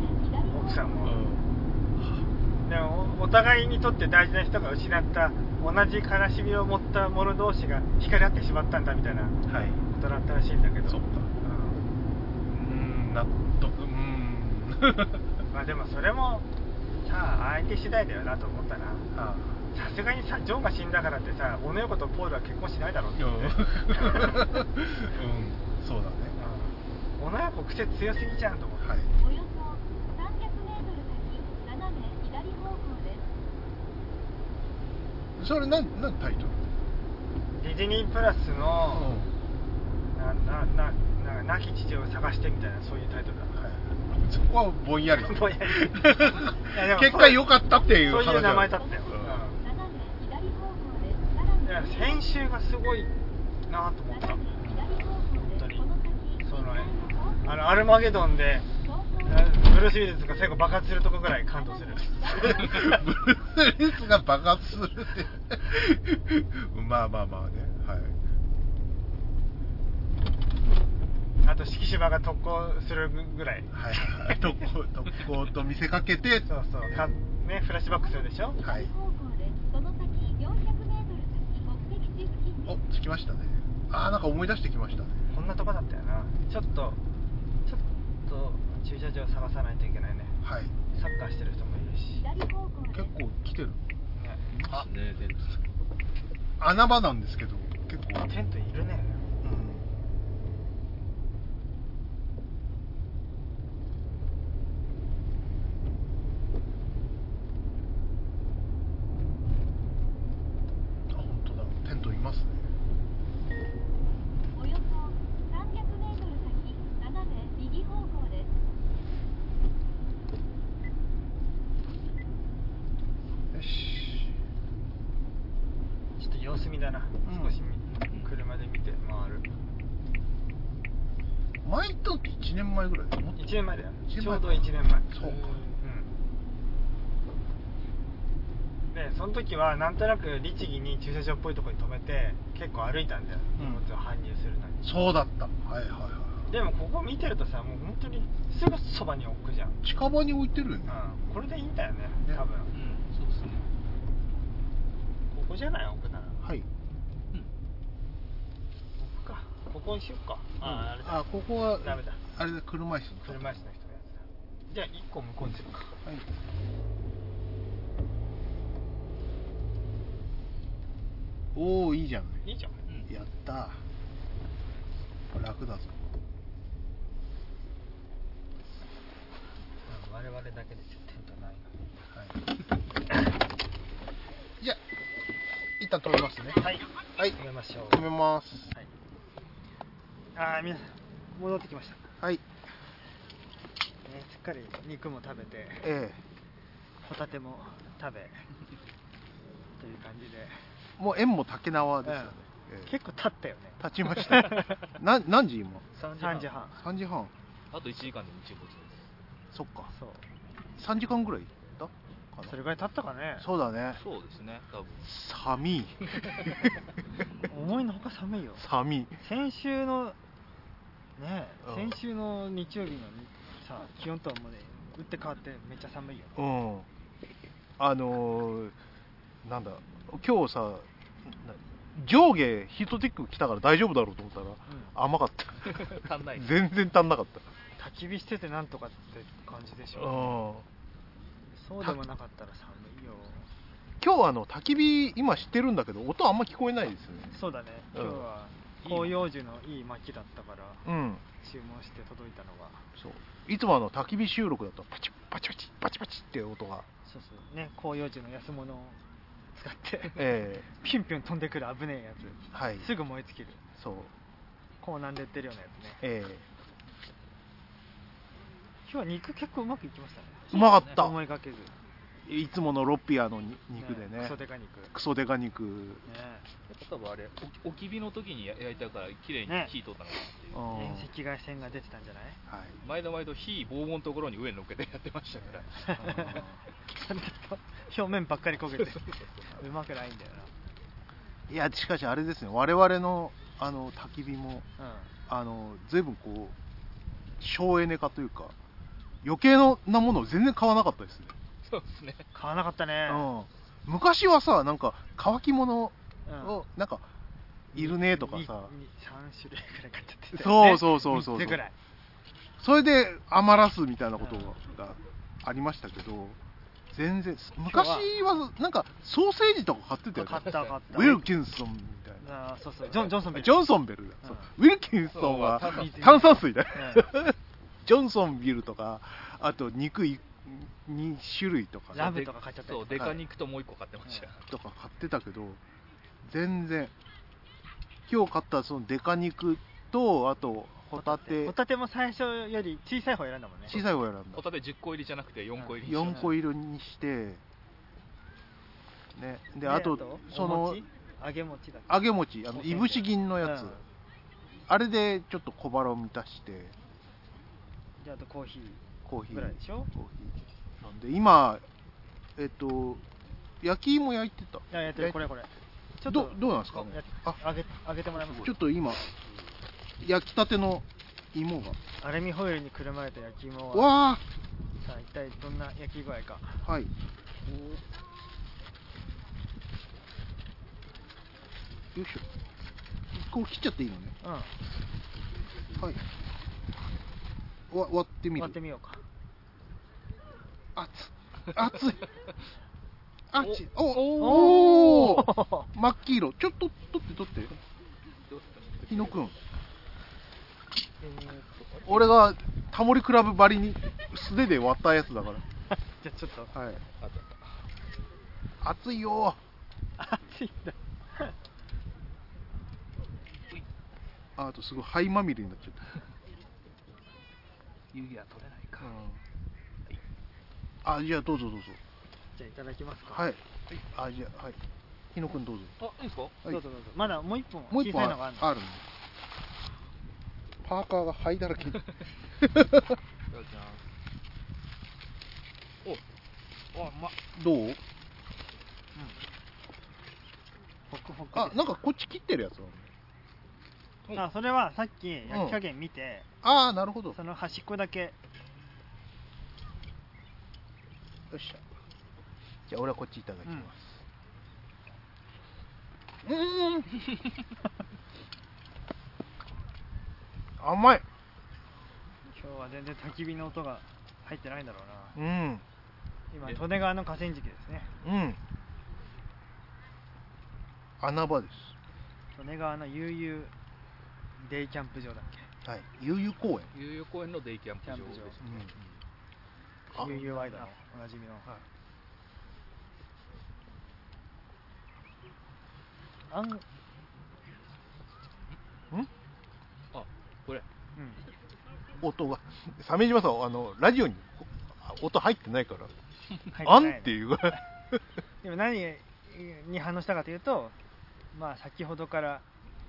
奥さんうも、んでもおお互いにとって大事な人が失った同じ悲しみを持った者同士が惹かれ合ってしまったんだみたいなこはいとだったらしいんだけどそっかうん納得うんまあでもそれもさあ相手次第だよなと思ったな。あさすがにさジョンが死んだからってさオネヨコとポールは結婚しないだろうって。うん、思ってうん、そうだね。うん。オネヨコ癖強すぎじゃんと思って、はい。およそ300メートル先斜め左方向です。それなんなんタイトル？ディズニープラスの、うななななんか亡き父を探してみたいなそういうタイトルだそこはぼんやり。ぼんやり。結果良かったっていう話そういう名前だったよ、うん。斜め左方向ですさらにいや編集がすごいなと思った。本当に。そのねあのアルマゲドンであブルース・ウィリスが最後爆発するとこぐらい感動する。ブルース・リスが爆発するって。まあまあまあね。はいあと敷島が特攻するぐらい。はいはい特攻特攻と見せかけて。そうそう。かねフラッシュバックするでしょ？はい。方向ですその先400メートル先目的地付近お着きましたね。ああなんか思い出してきましたね。こんなとこだったよな。ちょっとちょっと駐車場探さないといけないね。はい。サッカーしてる人もいるし、結構来てる。あ。ねで穴場なんですけど結構。テントいるねうんあ本当だテントいますねおよそ300メートル先斜め右方向ですよしちょっと様子見だな、うん少しみ車で見て回る前行ったのって1年前ぐらいもっと1年前だよ一年前ちょうど1年前そうか。うん。でその時はなんとなく律儀に駐車場っぽいところに止めて結構歩いたんだよ。うん。荷物を搬入するのに、そうだった。はいはいはい。でもここ見てるとさもう本当にすぐそばに置くじゃん、うん、近場に置いてるよね、これでいいんだよねね。多分。うん。そうですね。ここじゃない置くならはい。ここにしよっか。あああれだ。あここはダメだ。あれだ。車椅子の車椅子の人じゃあ1個向こうにするか。はい。おおいいじゃん。いいじゃん。うん。やったー。楽だぞ。うん我々だけでテントないはい。じゃあ一旦止めますね。はい。はい。止めましょう。止めます。はい。ああ皆さん戻ってきました、はいっかり肉も食べてえホタテも食べという感じで。えもう縁も竹縄ですよね、うええ。結構経ったよね。経ちました。な何時今？3時半。3時半。あと1時間で日没です。そっか。そう。3時間ぐらいだかな？それぐらい経ったかね。そうだね。そうですね多分。寒い。思いのほか寒いよ。寒い。先週のね先週の日曜日のさ気温とはもうね打って変わってめっちゃ寒いよ。うん。あのーなんだ今日さな上下ヒートテック着たから大丈夫だろうと思ったら、甘かった。足んない。全然足んなかった。焚き火しててなんとかって感じでしうん。ょそうでもなかったら寒いよ。今日あの焚き火今知ってるんだけど音あんま聞こえないですよね。そうだね。うん。今日は広葉樹のいい薪だったから。うん注文して届いたのが。そう。いつもあの焚き火収録だとパチッパチパチパチパチって音が。そうそう。ね広葉樹の安物を使ってえ ピュンピュン飛んでくる危ねえやつ。えはい。すぐ燃え尽きる。そう。コーナーで売ってるようなやつね。え今日は肉結構うまくいきましたね。えうまかった。思いがけずいつものロッピアのに肉でね。クソデカ肉。ねクソデカ肉。多分あれお置き火の時に焼いたから綺麗にね火通ったのかなっていう、うん。遠赤外線が出てたんじゃない？はい。毎度毎度火棒棒のところに上に乗っけてやってましたから。それだと表面ばっかり焦げてうまくないんだよいやしかしあれですね。我々のあの焚き火もなあの随分こう省エネ化というか余計なものを全然買わなかったですね、そうですね。買わなかったね。うん、昔はさなんか乾き物うん。をなんかいるねとかさ。にに3種類ぐらい買っちゃってたそうそうそうそうそう。三つぐらい。それで余らすみたいなことがありましたけど全然昔はなんかソーセージとか買ってたよね。買った買った。ウィルキンソンみたいな。あーそうそう。ジョンジョンソンビルジョンソンベル。う。ウィルキンソンは炭炭酸水だ、うん。ジョンソンビルとかあと肉い2種類とかね。ラムとか買っちゃったりそうデカ肉ともう一個買ってました。よ、とか買ってたけど全然。今日買ったそのデカ肉とあとホタテ。ホタテも最初より小さい方選んだもんね。小さい方選んだ。ホタテ10個入りじゃなくて4個入りにした。4個色にしてね。であとその揚げ餅だ揚げ餅。あのいぶし銀のやつ、うん。あれでちょっと小腹を満たして。であとコーヒーコーヒー。ぐらいでしょ？コーヒー。なんで今えっと焼き芋焼いてた。いややってる。これこれ。ちょっどとどうなんですか？やあ。揚げ揚げてもらいます。ちょっと今焼きたての芋が。アルミホイルにくるまれた焼き芋は。わさあ一体どんな焼き具合か。あはい。よいしょ。こう切っちゃっていいのね。うん。はい。わ割ってみる。割ってみようか熱っ。熱い。あっちおおおお真っ黄色。ちょっと取って取って。日野くん。俺がタモリクラブばりに素手で割ったやつだか じゃあちょっと。らはい。熱いよ熱いんだ。ああとすごい灰まみれになっちゃった。湯気は取れないか、あじゃあどうぞどうぞ。じゃあいただきますか。はい。あじゃあはい。日野くんどうぞ。あいいですか？はい。どうぞどうぞ。まだもう一本もう一本小さいのがあるパーカーが灰だらけ。いただきます。おあうま。っどう？うん。ホクホクあなんかこっち切ってるやつだねあそれはさっき焼き加減見て、ああなるほど。その端っこだけよっしゃ。じゃあ俺はこっちいただきます。うーん。甘い。今日は全然焚き火の音が入ってないんだろうな。うん。今利根川の河川敷ですね。うん。穴場で利根川の悠々デイキャンプ場だっすはい。悠々公園。悠々公園のデイキャンプ場ですキャンプあけ悠々ワイドのおなじみの、あんうん。ん？あこれ。音が。鮫島さんあのラジオに音入ってないから。入あんっていう。でも何に反応したかというとまあ先ほどから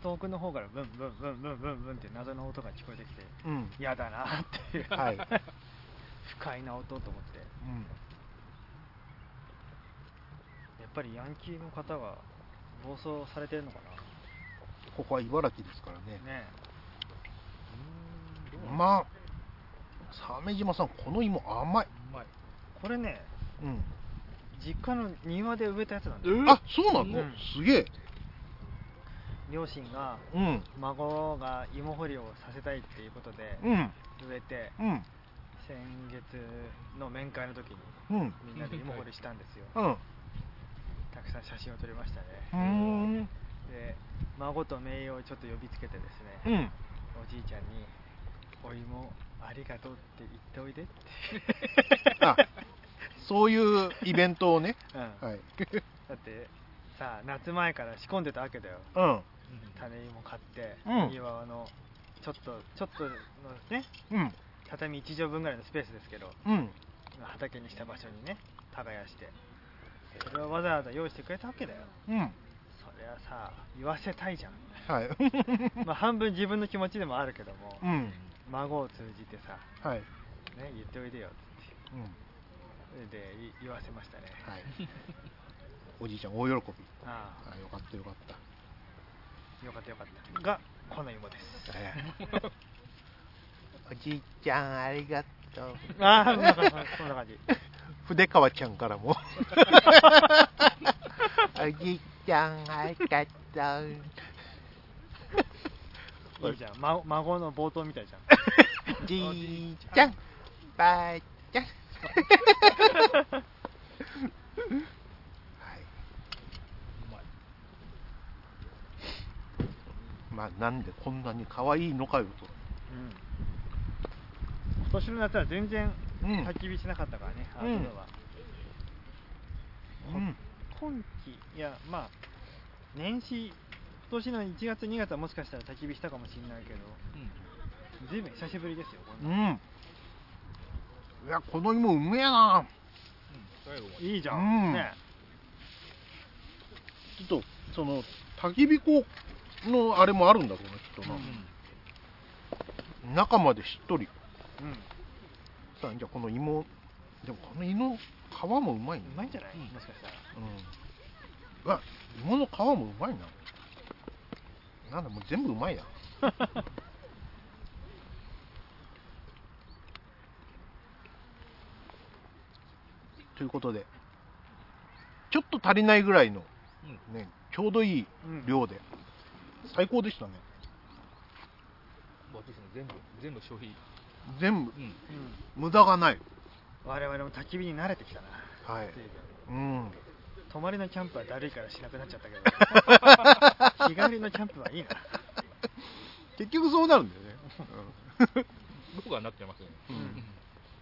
遠くの方からブンブンブンブンブンブンって謎の音が聞こえてきてうん。嫌だなっていう、はい 不快な音と思って。うん。やっぱりヤンキーの方が暴走されてるのかここは茨城ですからね。なねまあ鮫島さんこの芋甘い、これねうん、実家の庭で植えたやつなんだよ。うんあそうなの、うん。すげえ。両親がうん。孫が芋掘りをさせたいっていうことでうん。植えてうん先月の面会の時にうん。みんなで芋掘りしたんですよ。うん。たくさん写真を撮りましたね。ん。で孫と姪をちょっと呼びつけてですね、うん。おじいちゃんに「お芋ありがとう」って言っておいでって。あそういうイベントをね。うん。はい。だってさあ夏前から仕込んでたわけだよ。うん。種芋買って、うん。庭のちょっとちょっとのねうん畳1畳分ぐらいのスペースですけどうん。畑にした場所にね耕して。それをわざわざ用意してくれたわけだよ。うん。そりゃさ言わせたいじゃん。はい。まあ半分自分の気持ちでもあるけども、うん。孫を通じてさ、はい。ね、言っておいでよってうん。それでい言わせましたね、はい。おじいちゃん大喜び。ああ。よかったよかった。あよかったよかった。がこの芋です。ええ おじいちゃんありがとう。ああそんな感じそんな感じ。筆川ちゃんからも。おじいちゃんありがとう。いいじゃん、ま、孫の冒頭みたいじゃん。じいちゃんばあちゃん。はい。まあなんでこんなに可愛いのかよと。うん。今年の夏は全然うん。焚き火しなかったからね、アウトドアは、うん。今季いやまあ年始今年の1月2月はもしかしたら焚き火したかもしれないけどずいぶん久しぶりですよこうん。なんんいやこの芋うめえな。最後まで。いいじゃん、うん。ね。ちょっとその焚き火粉のあれもあるんだろうなきっとな、中までしっとりうん。さあじゃあこの芋でもこの芋皮もうまいね。うまいんじゃない、もしかしたら。うん。うわ芋の皮もうまいな。なんだもう全部うまいな ということでちょっと足りないぐらいのうん。ねちょうどいい量で、最高でしたね。私も全部全部消費全部。無駄がない。我々も焚き火に慣れてきたな。はい。うん。泊まりのキャンプはだるいからしなくなっちゃったけど。日帰りのキャンプはいいな。結局そうなるんだよね、僕はなってますねうん。うん。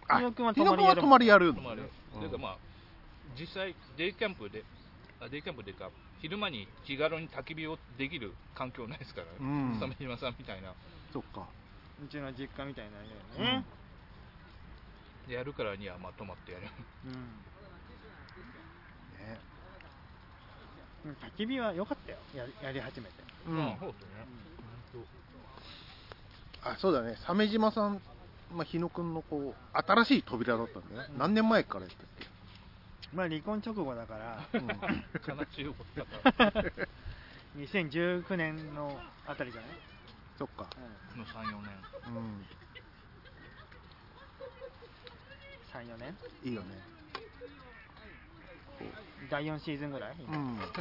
あ日野君は泊まりやる。泊まる。うん。というかまあ実際デイキャンプであデイキャンプでか昼間に気軽に焚き火をできる環境ないですから、うん。鮫島さんみたいな。そっかうちの実家みたいな家ね、でやるからにはまあ泊まってやる。うん。ねうん。焚き火は良かったよ。やりやり始めて、うん。まあそうですね。あそうだね。鮫島さん、まあ、日野くんのこう新しい扉だったんだよね、うん。何年前からやったっまあ離婚直後だから。け、うん。悲しいことだから2019年のあたりじゃない、そっか。の34年。うん。34年？いいよね。第4シーズンぐらい、今うん。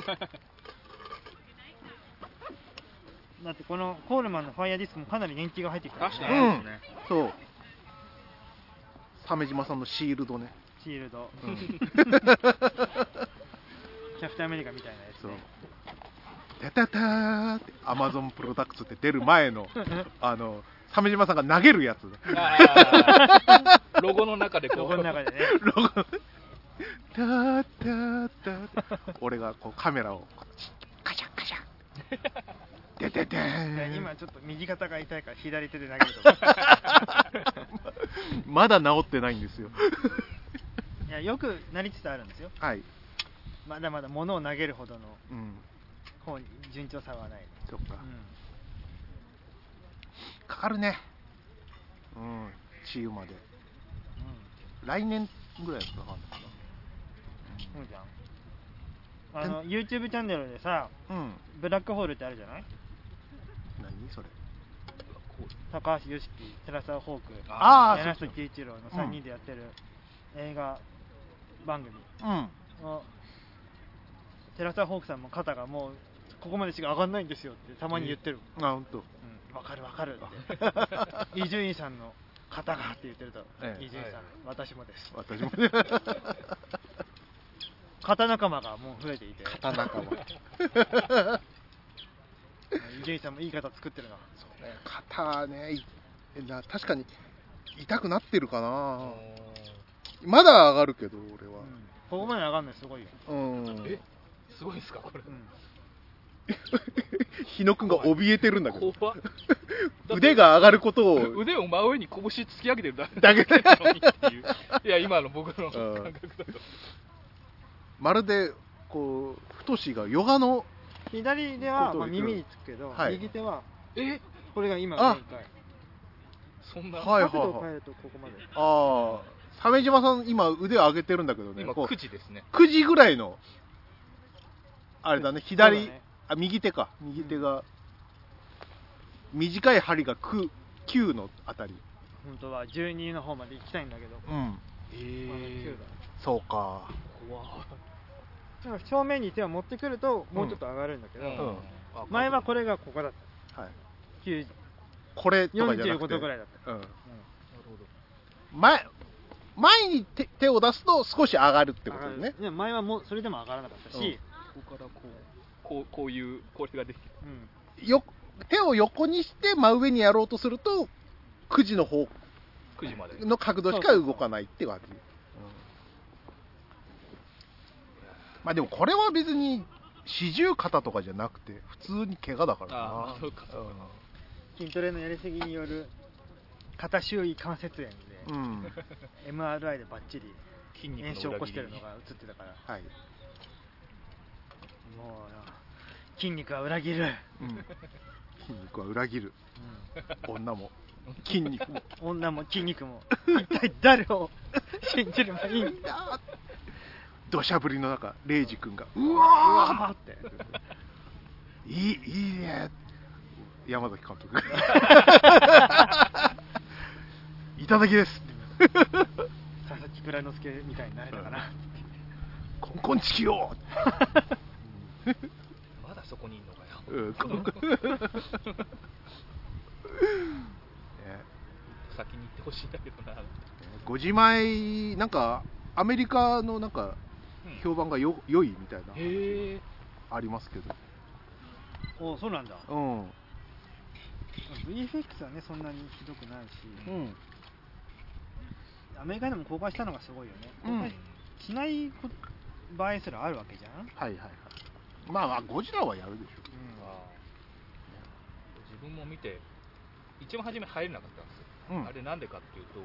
だってこのコールマンのファイヤーディスクもかなり年季が入ってきたよね。確かに。うん。そう鮫島さんのシールドね、シールド、うん。キャプテンアメリカみたいなやつそう。ねタタターってアマゾンプロダクツって出る前のあの鮫島さんが投げるやつ。ロゴの中でこう。ロゴの中でね。ロゴターターター俺がこうカメラをカシャンカシャンでてて今ちょっと右肩が痛いから左手で投げるとかまだ治ってないんですよ。いやよくなりつつあるんですよ。はい、まだまだ物を投げるほどの。うん、方に順調さはない、そっか、うかかるね。うん。治癒まで。ん。来年ぐらいかかんのかそうじゃん。あの YouTube チャンネルでさなうん。ブラックホールってあるじゃない？何それ？高橋良樹寺澤ホーク柳下喜一郎の3人でやってる映画番組うん。の寺澤ホークさんも肩がもうここまでしか上がんないんですよってたまに言ってる、あ本当。うん、わかるわかるって。伊集院さんの肩がって言ってるとええ。伊集院さん、はい。私もです。私も。肩仲間がもう増えていて。肩仲間。伊集院さんもいい肩作ってるな。そうね。肩ねいな確かに痛くなってるかな。まだ上がるけど俺は。うん。ここまで上がるのすごいよ、うん。えすごいですかこれ。うん 日野くんが怯えてるんだけど。怖っ。腕が上がることを。腕を真上に拳突き上げてるだだけなのにっていう。いや今の僕のうん。感覚だと。まるでこう太しがヨガの左では、耳につくけど、はい。右手はえ？これが今あ。限界そんな、はい角度を変えるとここまで。ああ鮫島さん今腕を上げてるんだけどね。今こう9時ですね。9時ぐらいのあれだね左そうだねあ右手か。右手が、短い針が9 9のあたり。本当は12の方まで行きたいんだけど、うん。まだえ9だ。そうか。怖っ。だから正面に手を持ってくるともうちょっと上がるんだけど、ん。あ前はこれがここだっはい。た9これとかじゃなくて。45度ぐらいだった、うん。なるほど前前に手手を出すと少し上がるってことね。いや前はもうそれでも上がらなかったし、ここからこうこうこういうこれができる。うん。よ手を横にして真上にやろうとすると9時の方9時まで。の角度しか動かないって感じ、うん。まあでもこれは別に四十肩とかじゃなくて普通に怪我だからな。そうか。そうか筋トレのやりすぎによる肩周囲関節炎で、うん、うん MRI でバッチリ筋肉の炎症を起こしてるのが映ってたから。はい、もうな筋肉は裏切る、うん、筋肉は裏切る。う女も。筋肉も。ん女も筋肉も。一体誰を信じればいいんだ土砂降りの中レイジ君が。うわーって。いいいいね。山崎監督。いただきです。佐々木蔵之介みたいになれたかな、コンコンチキよまだ そこにいんのかよ。うん 先に行ってほしいんだけどな。5時前なんかアメリカのなんかうん評判がよ良いみたいな。ありますけど。おそうなんだ。うん。VFX はねそんなにひどくないし、うん。アメリカでも公開したのがすごいよね、うん。公開しないこ場合すらあるわけじゃん、はいはいはいまあまあゴジラはやるでしょ。あー自分も見て一番初め入れなかったんですよ、うん。あれなんでかっていうと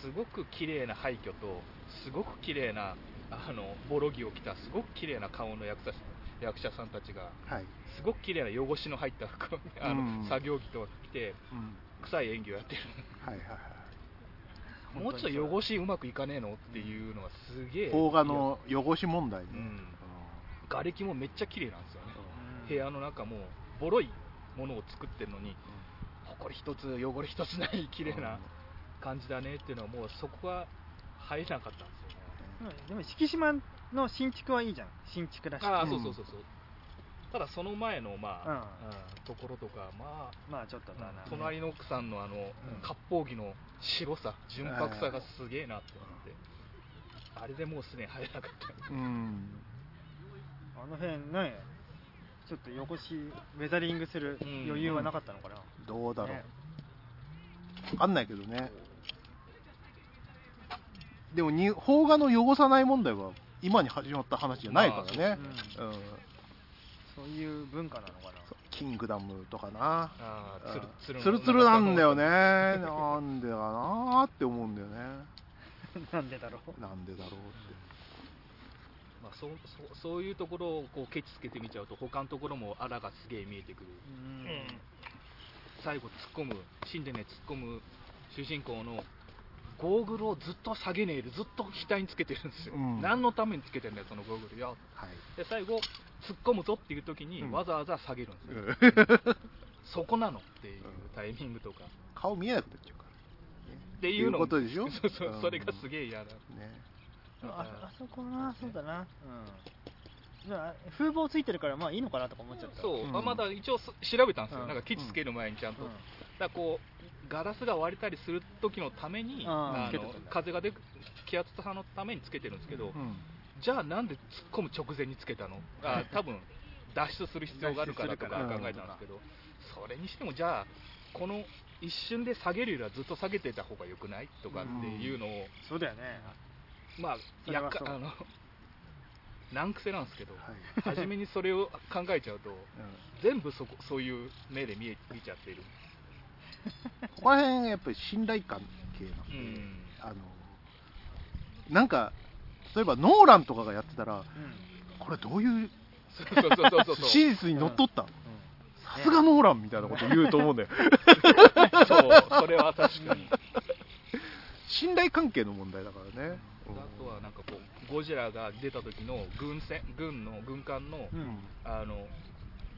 すごく綺麗な廃墟とすごく綺麗なあのボロ着を着たすごく綺麗な顔の役者役者さんたちがはい、すごく綺麗な汚しの入った服をあの、うん。作業着とか着てうん、臭い演技をやってる。はいはいはい。もうちょっと汚しうまくいかねえのっていうのがすげえ邦画の汚し問題ね、うん瓦礫もめっちゃ綺麗なんですよね、うん。部屋の中もボロいものを作ってるのに埃一つ汚れ一つない綺麗な感じだねっていうのはもうそこは入れなかったんですよね、うん。でも敷島の新築はいいじゃん。新築らしく。ああうん。そうそうそうそう。ただその前のまあ、うん。うんところとかまあまあちょっとだな、隣の奥さんのあの、割烹着の白さ純白さがすげえなって思って、あれでもうすでに入れなかった。うんあの辺ねちょっと汚しウェザリングする余裕はなかったのかな、どうだろう、ね。分かんないけどね。でもに邦画の汚さない問題は今に始まった話じゃないからね、まあうん。そういう文化なのかな。キングダムとかな。つるツルツルなんだよね。なんでだなーって思うんだよね。なんでだろう。なんでだろうってまあ、そうそうそういうところをこうケチつけてみちゃうと他のところもあらがすげえ見えてくる。うん。最後突っ込む死んでね突っ込む主人公のゴーグルをずっと下げねえでずっと額につけてるんですよ、うん。何のためにつけてんだよそのゴーグル。よはい。で最後突っ込むぞっていう時にうん。わざわざ下げるんですよ、うん。そこなのっていうタイミングとか。顔見えなくなっちゃうからっていうのっていうことでしょ？そうそう、うん。それがすげえ嫌だ。ねああそこなそうだな。うん。まあ風貌ついてるからまあいいのかなとか思っちゃった。そう、うん。あまだ一応す調べたんですよ、うん。なんかケチつける前にちゃんと、うん。だからこうガラスが割れたりする時のために、風が出る気圧差のためにつけてるんですけど、うん。じゃあなんで突っ込む直前につけたの？あ 多分脱出する必要があるからとか考えたんですけど、それにしてもじゃあこの一瞬で下げるよりはずっと下げてた方が良くない？とかっていうのを、そうだよねまあやっかあの難癖なんですけど、はい。初めにそれを考えちゃうとうん。全部そこそういう目で見え見ちゃってる、ここら辺やっぱり信頼感系なんで、うん。あのなんか例えばノーランとかがやってたらうん。これどういう史実にのっとったうん。さすがノーランみたいなこと言うと思うんだよ。そうそれは確かに。信頼関係の問題だからね、あとはなんかこうゴジラが出た時の軍船軍の軍艦の、うん。あの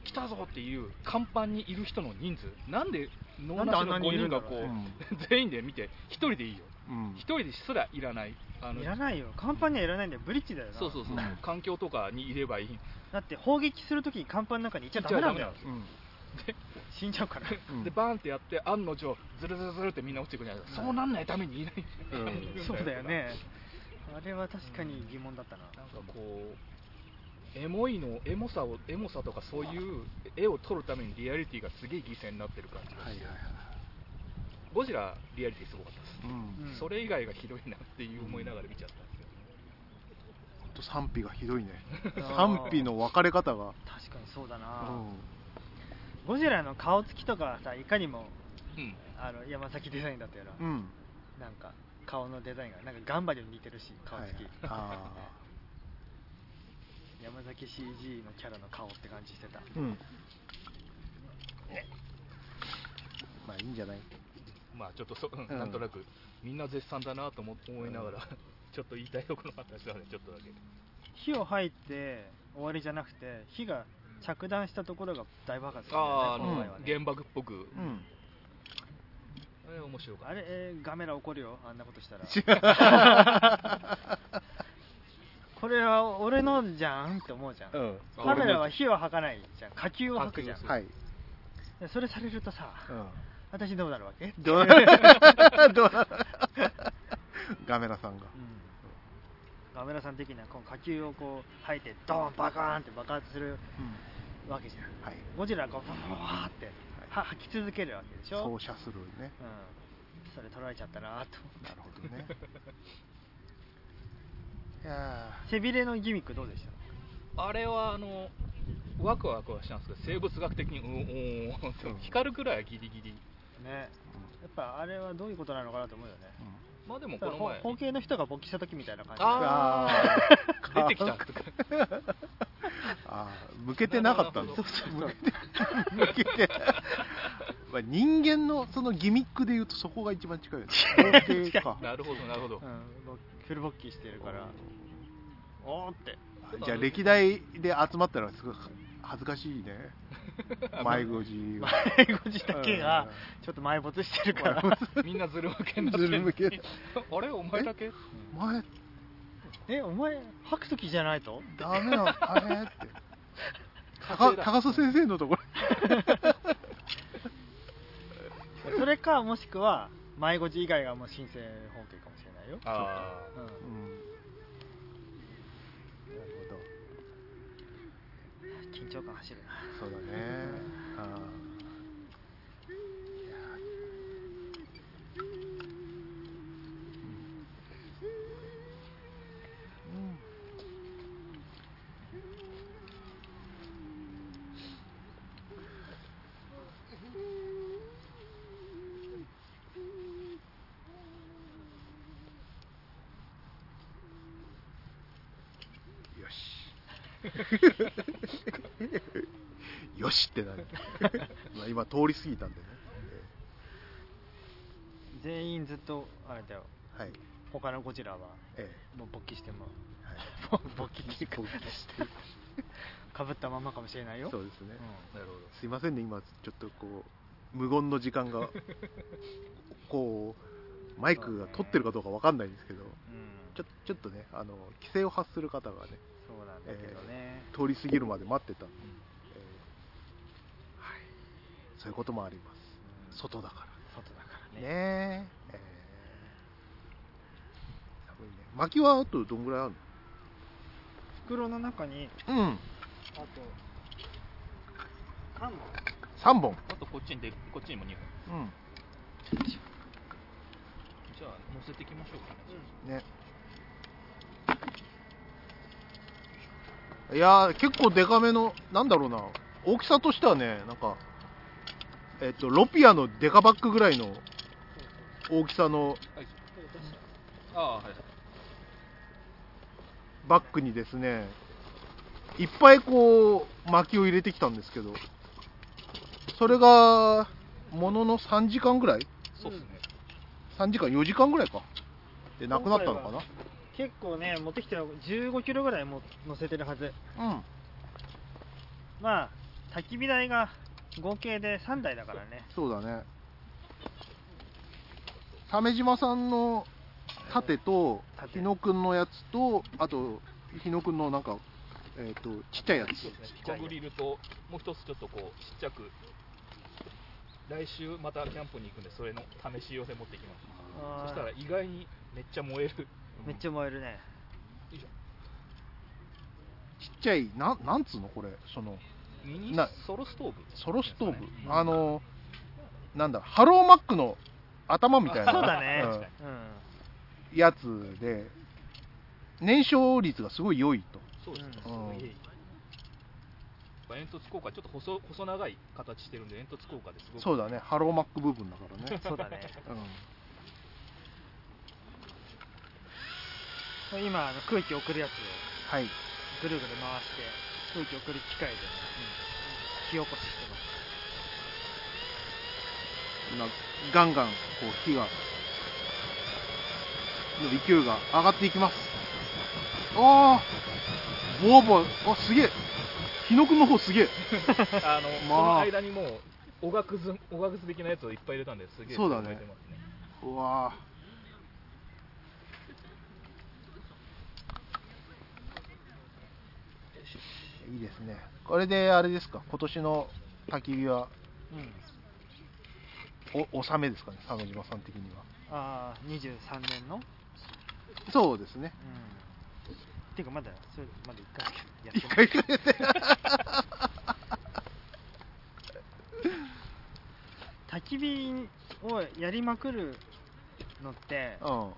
来たぞっていう甲板にいる人の人数。なんで脳なしの5にいるんだろう。人がこう、うん。全員で見て1人でいいよ。うん。1人ですらいらない。あのいらないよ。甲板にはいらないんだよ。ブリッジだよな。そうそうそう、うん。環境とかにいればいい。だって砲撃するときに甲板の中にいちゃダメなんだよ。いちゃダメなんうん。死んじゃうから。うん。でバーンってやって案の定ズルズルズルってみんな落ちてくるじゃないですか、そうなんないためにいない、うん。そうだよねあれは確かに疑問だったな。なんかこうエモいのエモさをエモさとかそういう絵を撮るためにリアリティがすげえ犠牲になってる感じがして、はいはいはい。ゴジラリアリティすごかったです、うん。うん。それ以外がひどいなっていう思いながら見ちゃったんですけど、ほんと賛否がひどいね。賛否の分かれ方が。確かにそうだうな、ん。ゴジラの顔つきとかはさいかにもうん。あの山崎デザインだったよな、うん。なんか顔のデザインがなんかガンバにも似てるし顔つき、はいあ 山崎 CG のキャラの顔って感じしてた。ーうん。まあいいんじゃない？まあちょっとそ、うんうん。なんとなくみんな絶賛だなと思思いながら、ちょっと言いたいところがあったりしたのでちょっとだけ。火を吐いて終わりじゃなくて火が着弾したところが大爆発ねああね。原爆っぽく、うん。あれ面白かった。あれ、えーガメラ怒るよ。あんなことしたら。これは俺のじゃんって思うじゃん、うん。カメラは火を吐かないじゃん。火球を吐くじゃん。はい、でそれされるとさうん、私どうなるわけ？どう？ガメラさんが。うん。ガメラさん的にはこの火球をこう吐いてドーンバカーンって爆発するうん。わけじゃん。はい。ゴジラがこうバっては吐き続けるわけでしょ？照射するねうん、それ取られちゃったなとなるほどねいや背びれのギミックどうでしたあれはあのワクワクはしたんですけど生物学的にうんおーってうん光るくらいはギリギリねやっぱあれはどういうことなのかなと思うよねうんまあでもこの前。ほ包茎の人が勃起した時みたいな感じ。ああー。出てきた。あー。向けてなかったんだ。なるほど。向けて向けて。まあ人間のそのギミックでいうとそこが一番近いよね。か。なるほどなるほど、うん、ぼフル勃起してるから。おー。って。じゃあ歴代で集まったらすごい恥ずかしいね。迷子じが迷子児だけがちょっと埋没してるから。みんなズル向けになってズル向け。あれお前だけ？前。えお前吐く時じゃないと？ダメなの？あれ？って。高高須先生のところ。それかもしくは迷子児以外がもう新生包茎かもしれないよ。あうん。うんなるほど緊張感走るな。そうだね。あーいやーうんうんよしよしってなる。まあ今通り過ぎたんでね、全員ずっとあれだよ。えはい。他のゴジラはえもう勃起してもえはい。勃起っていうか勃起してるかぶったままかもしれないよ。そうですね、なるほど。すいませんね今ちょっとこう無言の時間が こうマイクが取ってるかどうかわかんないんですけどうん。ちょちょっとねあの規制を発する方がねそうなんだけどね、通り過ぎるまで待ってた。ん。で、えーはい、そういうこともあります。外だから。外だからね。ね。ええー。寒いね薪はあとどんぐらいある袋の中にのうん。あと3本。3本。あとこっちにでこっちにも2本。うん。じゃあ乗せていきましょうかね、ね。いやー結構デカめのなんだろうな。大きさとしてはねなんかえっとロピアのデカバッグぐらいの大きさのバッグにですねいっぱいこう薪を入れてきたんですけどそれがものの3時間ぐらい？そうですね、3時間？4時間ぐらいか？でなくなったのかな？結構ね持ってきてる15キロぐらいも乗せてるはず。うん。まあ焚き火台が合計で3台だからね。そうだね。鮫島さんの盾と盾。日野くんのやつとあと日野くんのなんかえっ、とちっちゃいやつ。そうですねピコグリルともう一つちょっとこうちっちゃく来週またキャンプに行くんでそれの試し寄せ持ってきます。そしたら意外にめっちゃ燃える。めっちゃ燃えるね。よいしょちっちゃいなんなんつうのこれそのミニなソロストーブ？ソロストーブ、あのなんだハローマックの頭みたいなそうだね。うん。うん。やつで燃焼率がすごい良いと。そうですね、煙突効果ちょっと細細長い形してるんで煙突効果ですごく。そうだね。ハローマック部分だからね、そうだね。うん、今空気送るやつをはい。ぐるぐる回して空気送る機械で、ね火起こししてます。今ガンガンこう火がの勢いが上がっていきます。ああボワボワあすげえ。日野くんの方すげえ。あの、まあこの間にもうおがくずおがくず的なやつをいっぱい入れたんですげえ。そうだね。うわいいですね。これであれですか？今年の焚き火は。うん。お納めですかね？鮫島さん的には。ああ23年の？そうですね。うん。ていうかまだそれまだ1回やって一ない。回くれて焚き火をやりまくるのってうん。も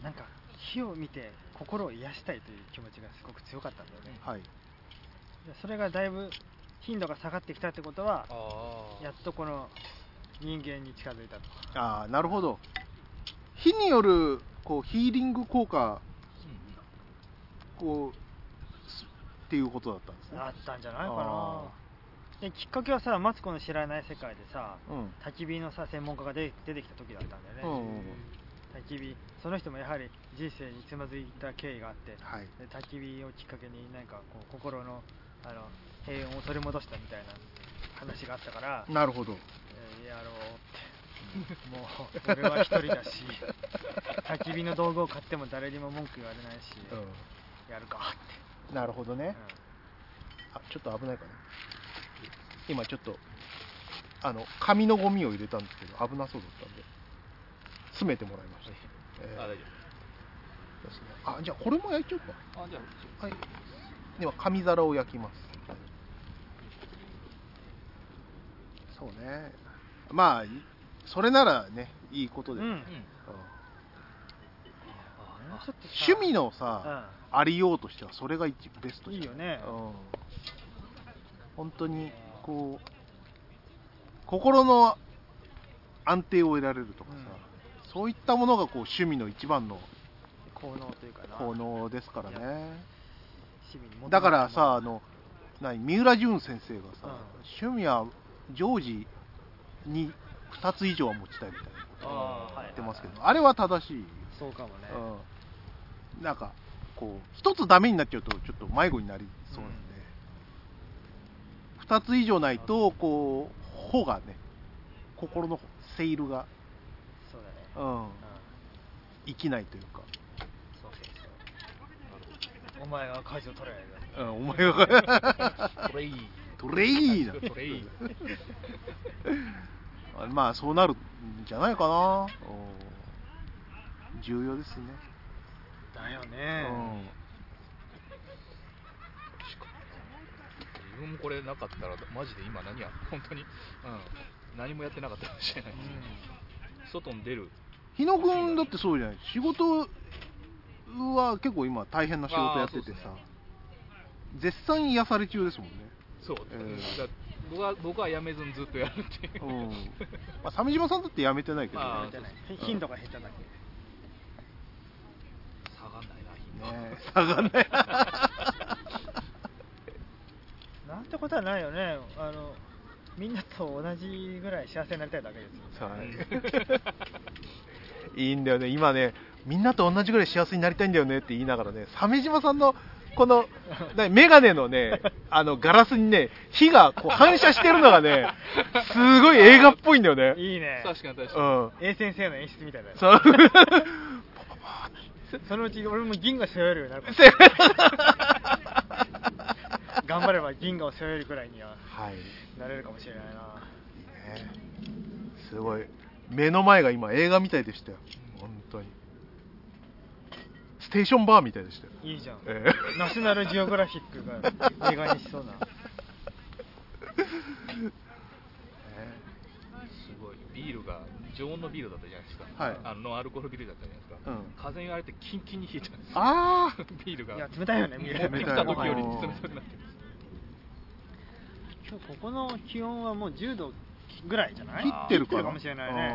うなんか火を見て心を癒したいという気持ちがすごく強かったんだよね。はい。でそれがだいぶ頻度が下がってきたってことはやっとこの人間に近づいたと。ああなるほど。火によるこうヒーリング効果こうすっていうことだったんですね。あったんじゃないかあな。できっかけはさマツコの知らない世界でさうん。焚き火のさ専門家が出出てきた時だったんだよね、うんうんうん。焚き火。その人もやはり人生につまずいた経緯があってはい。で焚き火をきっかけになんかこう心のあの平穏を取り戻したみたいな話があったから、なるほど。えーやろうって。もう俺は一人だし 焚き火の道具を買っても誰にも文句言われないし、うやるかって、んなるほどね。うん。あちょっと危ないかな。今ちょっとあの紙のゴミを入れたんですけど危なそうだったんで詰めてもらいました、えーあ大丈ですね。あじゃあこれも焼いちゃおうか。夫あじゃあはい。では紙皿を焼きます。そうね。まあ、いそれならね、いいことです。うんうん趣味のさ、ありようとしては、それが一ベストいいよねうん。本当に、こう、心の安定を得られるとかさ、そういったものがこう趣味の一番の効能というかな効能ですからね。だからさ、あの、何、三浦淳先生がさ、うん。趣味は常時に2つ以上は持ちたいみたいなあーはい言ってますけど、あれは正しい。そうかもね、うん。なんか、こう、一つダメになっちゃうと、ちょっと迷子になりそうなんで、二つ以上ないと、こう、穂がね、心のセイルが、ねうんうん、生きないというか、お前が舵を取れうん、お前が、トレイトレイな。トレイあまあ、そうなるんじゃないかな。うん。重要ですね。だようね、ん。自分もこれなかったらマジで今何や本当に、うん、何もやってなかったかもしれない、外に出る。日野くんだってそうじゃない？仕事は結構今大変な仕事やっててさ、あーそうっ絶賛癒され中ですもんね。そう、えー。だ僕は僕は辞めずにずっとやるっていう、うん。まあ、鮫島さんだって辞めてないけど、あーじゃない。頻度が減っただけ下がんないな頻度、ね下がんない。なんてことはないよね。あのみんなと同じぐらい幸せになりたいだけですよ。はい いいんだよね。今ねみんなと同じぐらい幸せになりたいんだよねって言いながらね鮫島さんのこのなメガネのね あのガラスにね火がこう反射してるのがねすごい映画っぽいんだよね。いいね。確かに確かに、うん。A 先生の演出みたいだよそう。そそのうち俺も銀河背負えるようになる。頑張れば銀河を背負えるくらいにははい。なれるかもしれないな。ね。すごい目の前が今映画みたいでしたよ。本当に。ステーションバーみたいでしたよ。いいじゃん、ええ。ナショナルジオグラフィックが映画にしそうな。すごい。ビールが常温のビールだったじゃないですか、はい。あのノンアルコールビールだったじゃないですか、うん。風に言われてキンキンに冷えたんですよ。ああビールが。いや冷たいよね持ってきた時より冷たくなってる。今日ここの気温はもう10度ぐらいじゃない？切ってるかな切もしれないね。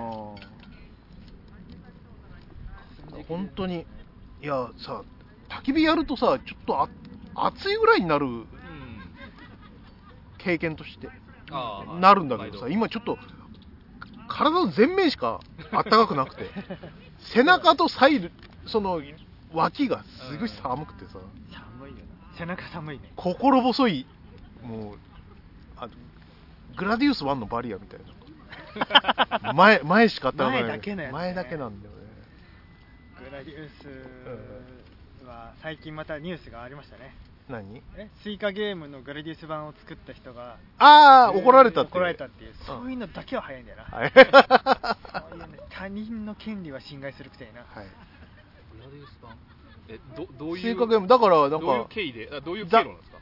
本当に。いやさ焚き火やるとさちょっとあ暑いぐらいになるうん。経験としてなるんだけどさ今ちょっと体の前面しかあったかくなくて 背中とサイドその脇がすごい寒くてさ。寒いよな。背中寒いね。心細い。もうあグラディウス1のバリアみたいな。前前しかあったかない。前だけのやつね。前だけなんだよね。グラディウスは最近またニュースがありましたね。何？え？スイカゲームのグラディウス版を作った人がああ怒られたって怒られたっていう。そういうのだけは早いんだよな、はい。そういうね他人の権利は侵害するくせにな、はい。グラディウス版？えどどういう？スイカゲーム？だからなんどういうか経緯で？あどういう経路なんですか？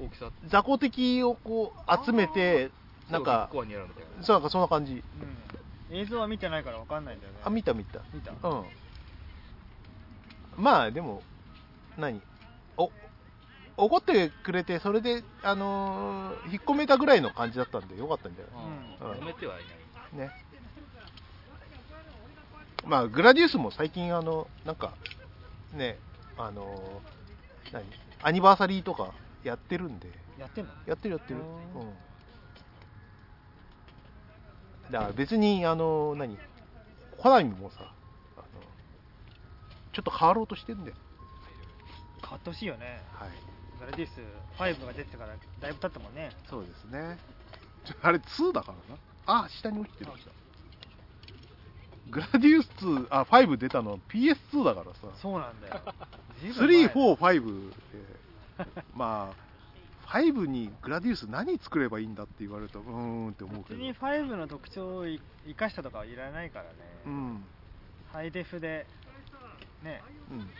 大きさ雑魚敵をこう集めてなんかそうなんかそんな感じ。うん、映像は見てないから分かんないんだよね。あ見た見た。見た？うん。まあでも何？お怒ってくれてそれであのー引っ込めたぐらいの感じだったんでよかったんじゃうん。うん。止めてはいない。ないね。まあグラディウスも最近あのなんかねあのー何？アニバーサリーとかやってるんで。やってんの？やってるやってる、ううんん、だから別にあの何？コナミもさあのちょっと変わろうとしてんだよ。変わってほしいよね。はい。グラディウス5が出てからだいぶ経ったもんね。そうですね。ちょあれ2だからな。あ下に落ちてるグラディウス2あ5出たのは PS2 だからさ。そうなんだよ。随分前345で。まあ5にグラディウス何作ればいいんだって言われるとうーんって思うけど。別に5の特徴を生かしたとかはいらないからね、うん。ハイデフでねうん。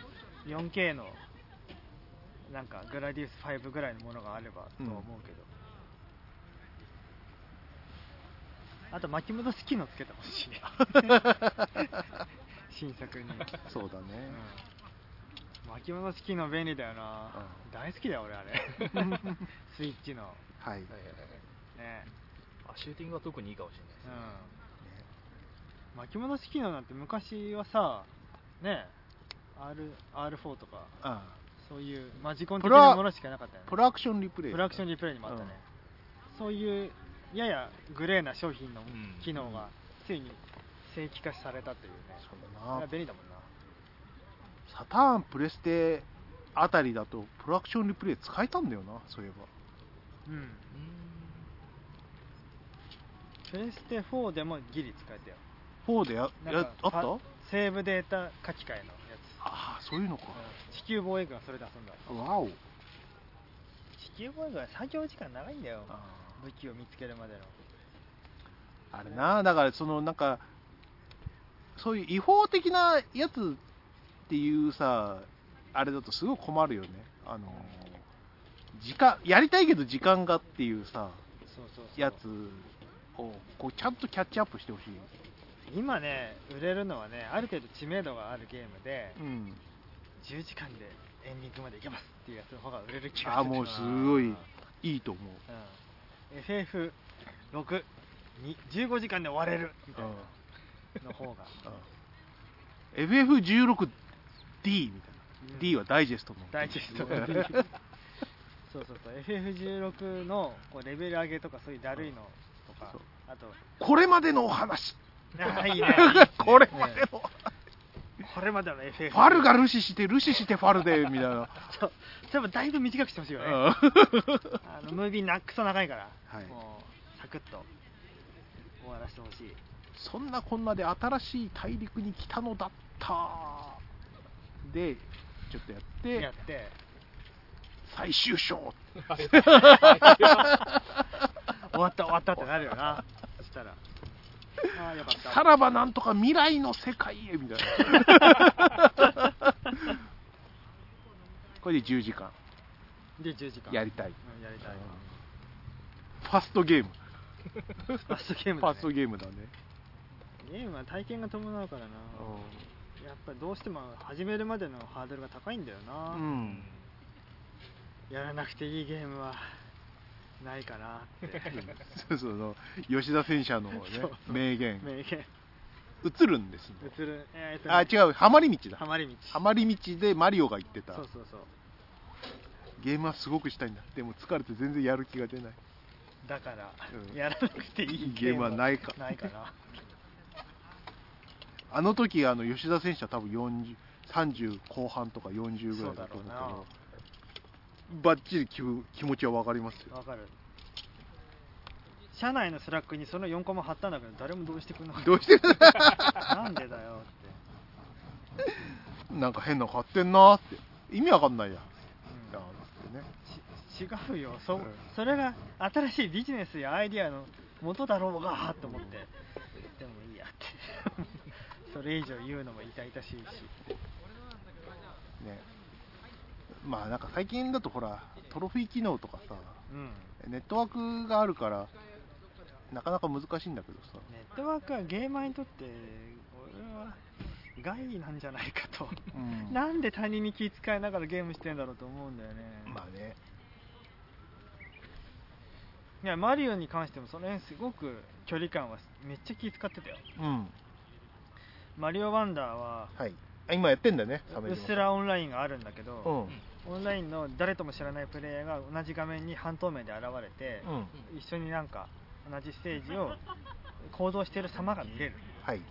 4K のなんかグラディウス5ぐらいのものがあればとは思うけど、あと巻き戻し機能つけてほしい 新作に、そうだね、うん、巻き戻し機能便利だよな、うん。大好きだよ俺あれ。スイッチの。はい。はいはいはいね。あシューティングは特にいいかもしれないですうね。ん巻き戻し機能なんて昔はさね。R R4 とかあそういうマジコン的なものしかなかったよね。プロアクションリプレイ。プロアクションリプレイにもあったね、そういうややグレーな商品のん。機能がついに正規化されたというね、そうそだな。れは便利だもんなサターンプレステあたりだとプロアクションリプレイ使えたんだよなそういえば。うん。プレステ4でもギリ使えたよ。4でややなんかあった？パセーブデータ書き換えのやああそういうのか。つ、地球防衛軍はそれで遊んだ。わお。地球防衛軍は作業時間長いんだよ。あ武器を見つけるまでの。あれなだからそのなんかそういう違法的なやつっていうさあれだとすごい困るよね。あの時間やりたいけど時間がっていうさやつをこうちゃんとキャッチアップしてほしい。今ね売れるのはねある程度知名度があるゲームでうん。10時間でエンディングまでいけますっていうやつの方が売れる気がする。ああもうすごいいいと思う。うん、FF6 に15時間で終われるみたいなの方が FF16D みたいな、うん D はダイジェストの。ダイジェスト。の D そうそう。そう FF16 のこうレベル上げとかそういうだるいのとかそう。あと。これまでのお話。あい いね。これまでの、これまでの FF ファルがルシしてルシしてファルでみたいな。そう。それもだいぶ短くしてほしいよね。うん。あのムービーなくそ長いから、はい。もうサクッと。終わらせてほしい。そんなこんなで新しい大陸に来たのだったでちょっとやってやって。最終章。終わった終わったってなるよな。そしたら。ああよかった。さらばなんとか未来の世界へみたいな。これで10時間。で10時間。やりたい。うんやりたい。ファストゲーム。ファストゲームだ、ね、ファストゲームだね。ゲームは体験が伴うからなやっぱりどうしても始めるまでのハードルが高いんだよな、うん。やらなくていいゲームはないかなって。そうそうの吉田戦車の、ねそう、名言。名言。映るんですね。映る。えーあ違う。ハマり道だ。ハマり道。ハマり道でマリオが言ってた。そうそうそう。ゲームはすごくしたいんだでも疲れて全然やる気が出ない。だから、うん。やらなくていいゲームはないか。ないかなあの時あの吉田選手は多分40 30後半とか40ぐらいだと思うけどバッチリ気分気持ちは分かりますよ。わかる。社内の Slack にその4コマ貼ったんだけど誰もどうしてくんなかった。どうしてなんでだよって、なんか変なの買ってんなーって。意味わかんないや。うん。だってね。ち違うよ。そ,、うんそれが新しいビジネスやアイディアの元だろうがと思って。でもいいやってそれ以上言うのも痛々しいし。ね。まあなんか最近だとほらトロフィー機能とかさうん。ネットワークがあるからなかなか難しいんだけどさ。ネットワークはゲーマーにとって俺は害なんじゃないかと、うん。なんで他人に気遣いながらゲームしてんだろうと思うんだよね、まあね。いやマリオに関してもその辺すごく距離感はめっちゃ気遣ってたよ。うんマリオワンダーははい。あ今やってんだよねうっすらオンラインがあるんだけど、うん。オンラインの誰とも知らないプレイヤーが同じ画面に半透明で現れて、うん。一緒になんか同じステージを行動してる様が見れる。はい。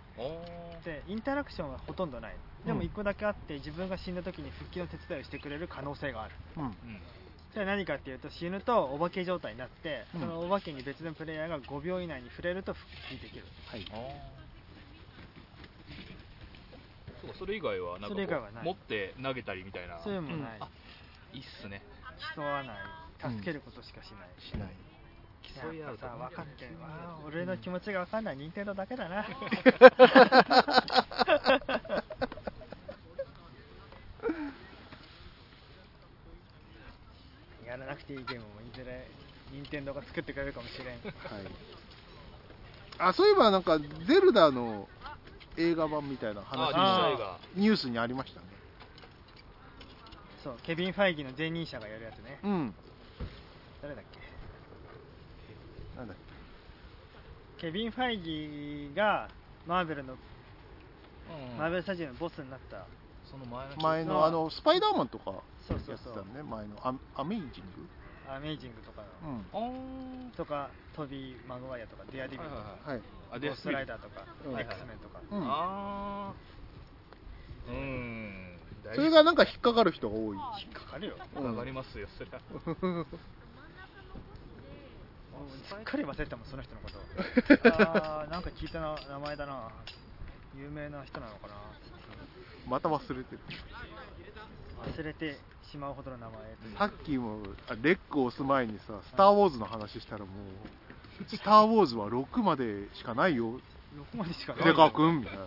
でインタラクションはほとんどない。でもうん1個だけあって自分が死んだ時に復帰の手伝いをしてくれる可能性がある。うん。うんそれは何かっていうと死ぬとお化け状態になって、うん。そのお化けに別のプレイヤーが5秒以内に触れると復帰できる。はいそうかそれ以外はなんかこうそれ以外はない。持って投げたりみたいな。そういうのもない、あいいっすね。競わない。助けることしかしない、しない。競い合うと分かってるわ。俺の気持ちが分かんない。任天堂だけだな。やらなくていいゲームもいずれ任天堂が作ってくれるかもしれん。はい。あそういえばなんかゼルダの映画版みたいな話がニュースにありましたね。そうケビン・ファイギーの前任者がやるやつね。うん。誰だっけ？なんだっケビン・ファイギーがマーベルのうん。マーベルスタジオのボスになった。その前の前のあのスパイダーマンとかそうそうそう。やってたね前のアアメイジング？アメイジングとかの、うん。とかトビー・マグワイアとかデアデビルとか、はいはいあゴーストライダーとか、うん。X メンとか、うん。あー。うん。大それがなんか引っかかる人が多い。引っかかるよ。わかりますよそれは。もうすっかり忘れてたもんその人のことあーなんか聞いたな名前だな有名な人なのかなまた忘れてる忘れてしまうほどの名前さっきもあレックを押す前にさ「スター・ウォーズ」の話したらもう「スター・ウォーズ」は6までしかないよ。6までしかない。デカ君みたいな。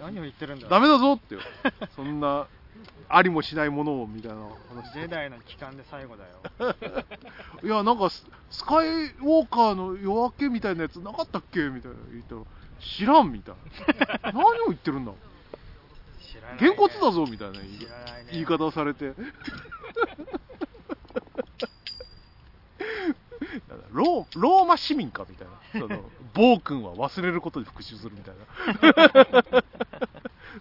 何を言ってるんだ。ダメだぞってよ。そんなありもしないものをみたいな話。ジェダイの帰還で最後だよ。いやなんかススカイウォーカーの夜明けみたいなやつなかったっけみたいな言ったら知らんみたいな。何を言ってるんだげんこつだぞみたいな言い方をされて。ローローマ市民かみたいな。その 暴君は忘れることで復讐するみたいな。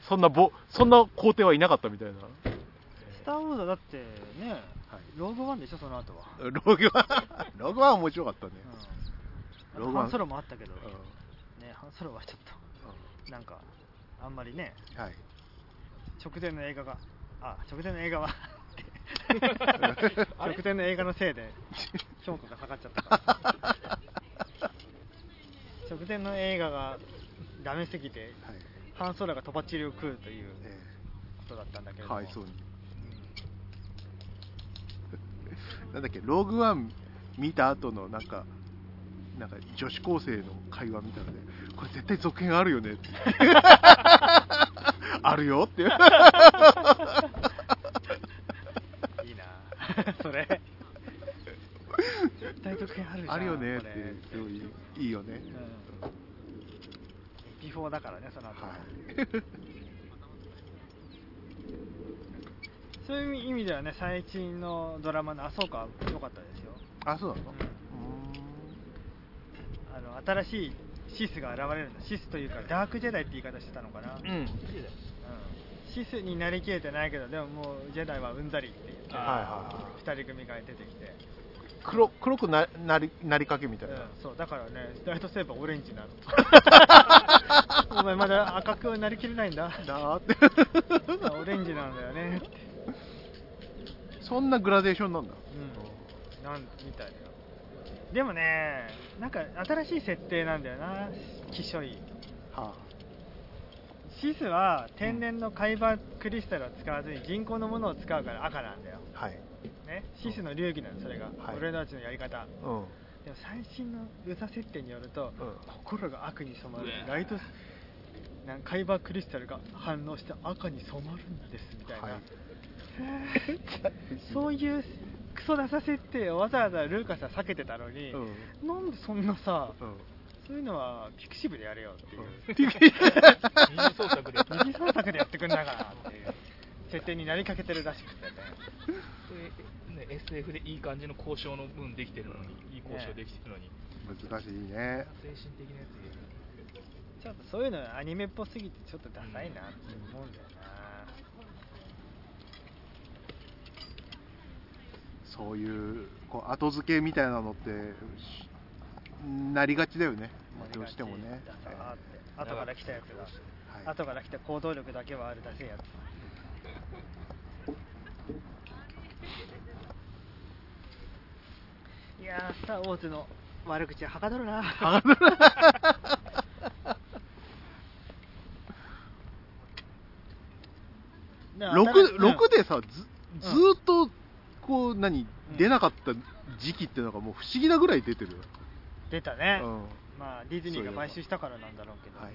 そんなぼそんな皇帝はいなかったみたいな。スター・ウォーズはだってね、はい。ローグワンでしょその後は、ローグワンローグワン面白かったね、うん、ローグワン。ハンソロもあったけど、うね、ハンソロはちょっとなんかあんまりね。んはい直前の映画が。あ直前の映画は。直前の映画のせいで評価が下がっちゃった。から直前の映画がダメすぎてはい。ハンソロがとばっちりを食うというえことだったんだけども。かわいそうに。なんだっけローグワン見た後のなんかなんか女子高生の会話みたいなのでこれ絶対続編あるよねってあるよ。っていう。いいな。それ。絶対続編あるじゃんあるよね。ってこれすごいいいよね、うん。エピフォーだからねその後、はい。そういう意味ではね最近のドラマの「あそうか」良かったですよ。あそうなの、あの新しいシスが現れるんだシスというかダークジェダイって言い方してたのかな、うん。うんシスになりきれてないけどでももうジェダイはうんざりって言って、はいは2人組が出てきて、黒黒くななりなりかけみたいな、うん。そうだからねライトセーバーオレンジになる お前まだ赤くなりきれないんだ。だーって。オレンジなんだよね。そんなグラデーションなんだ。うん。なんみたいよでもねなんか新しい設定なんだよな。キショイはシスは天然の海馬クリスタルを使わずに人工のものを使うから赤なんだよ、あはい。ね、シスの流儀なのそれが、はい。俺たちのやり方。うん。でも最新の歌設定によると、うん。心が悪に染まるライトなん海馬クリスタルが反応して赤に染まるんですみたいな、はい。そういうクソダサ設定をわざわざルーカスは避けてたのに、うん。なんでそんなさ、うんそういうのはピクシブでやれよっていう、二次創作で二次創作でやってくんだからっていう設定になりかけてるらしくてね。ね SF でいい感じの交渉の分できてるのにいい交渉できてるのに、難しいね。精神的なやつちょっとそういうのアニメっぽすぎてちょっとダサいなって思うんだよな、そういうこう後付けみたいなのってしなりがちだよね。どうしてもね。後から来たやつが、はい。後から来た行動力だけはあるダセえやつ。いやースター・ウォーズの悪口ははかどるな。ね新し 6, うん6でさずずっとこう何うん。出なかった時期っていうのがもう不思議なぐらい出てるよ、出たね、うん。まあディズニーが買収したからなんだろうけど、はい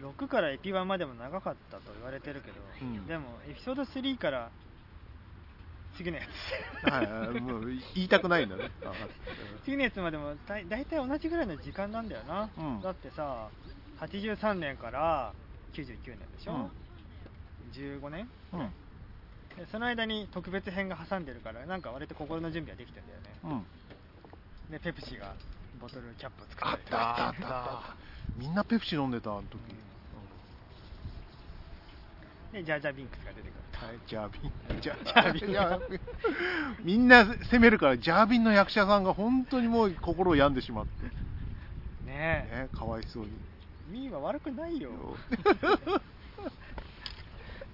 6からエピ1までも長かったと言われてるけど、うん。でもエピソード3から次のやつ。はいはい。もう言いたくないんだね。あ次のやつまでもだい大体同じぐらいの時間なんだよな、うん。だってさ83年から99年でしょ、うん。15年？うん。でその間に特別編が挟んでるからなんか割と心の準備はできてんだよね。うんでペプシがボトルキャップを作あってたあったあった。みんなペプシ飲んでたあの時、でジャージャービンクスが出てくると。はい、ジャービン。ジ ャジャービンジャービン。みんな責めるから、ジャービンの役者さんが本当にもう心を病んでしまって。ねえ。ね、かわいそうに。ミーは悪くないよ。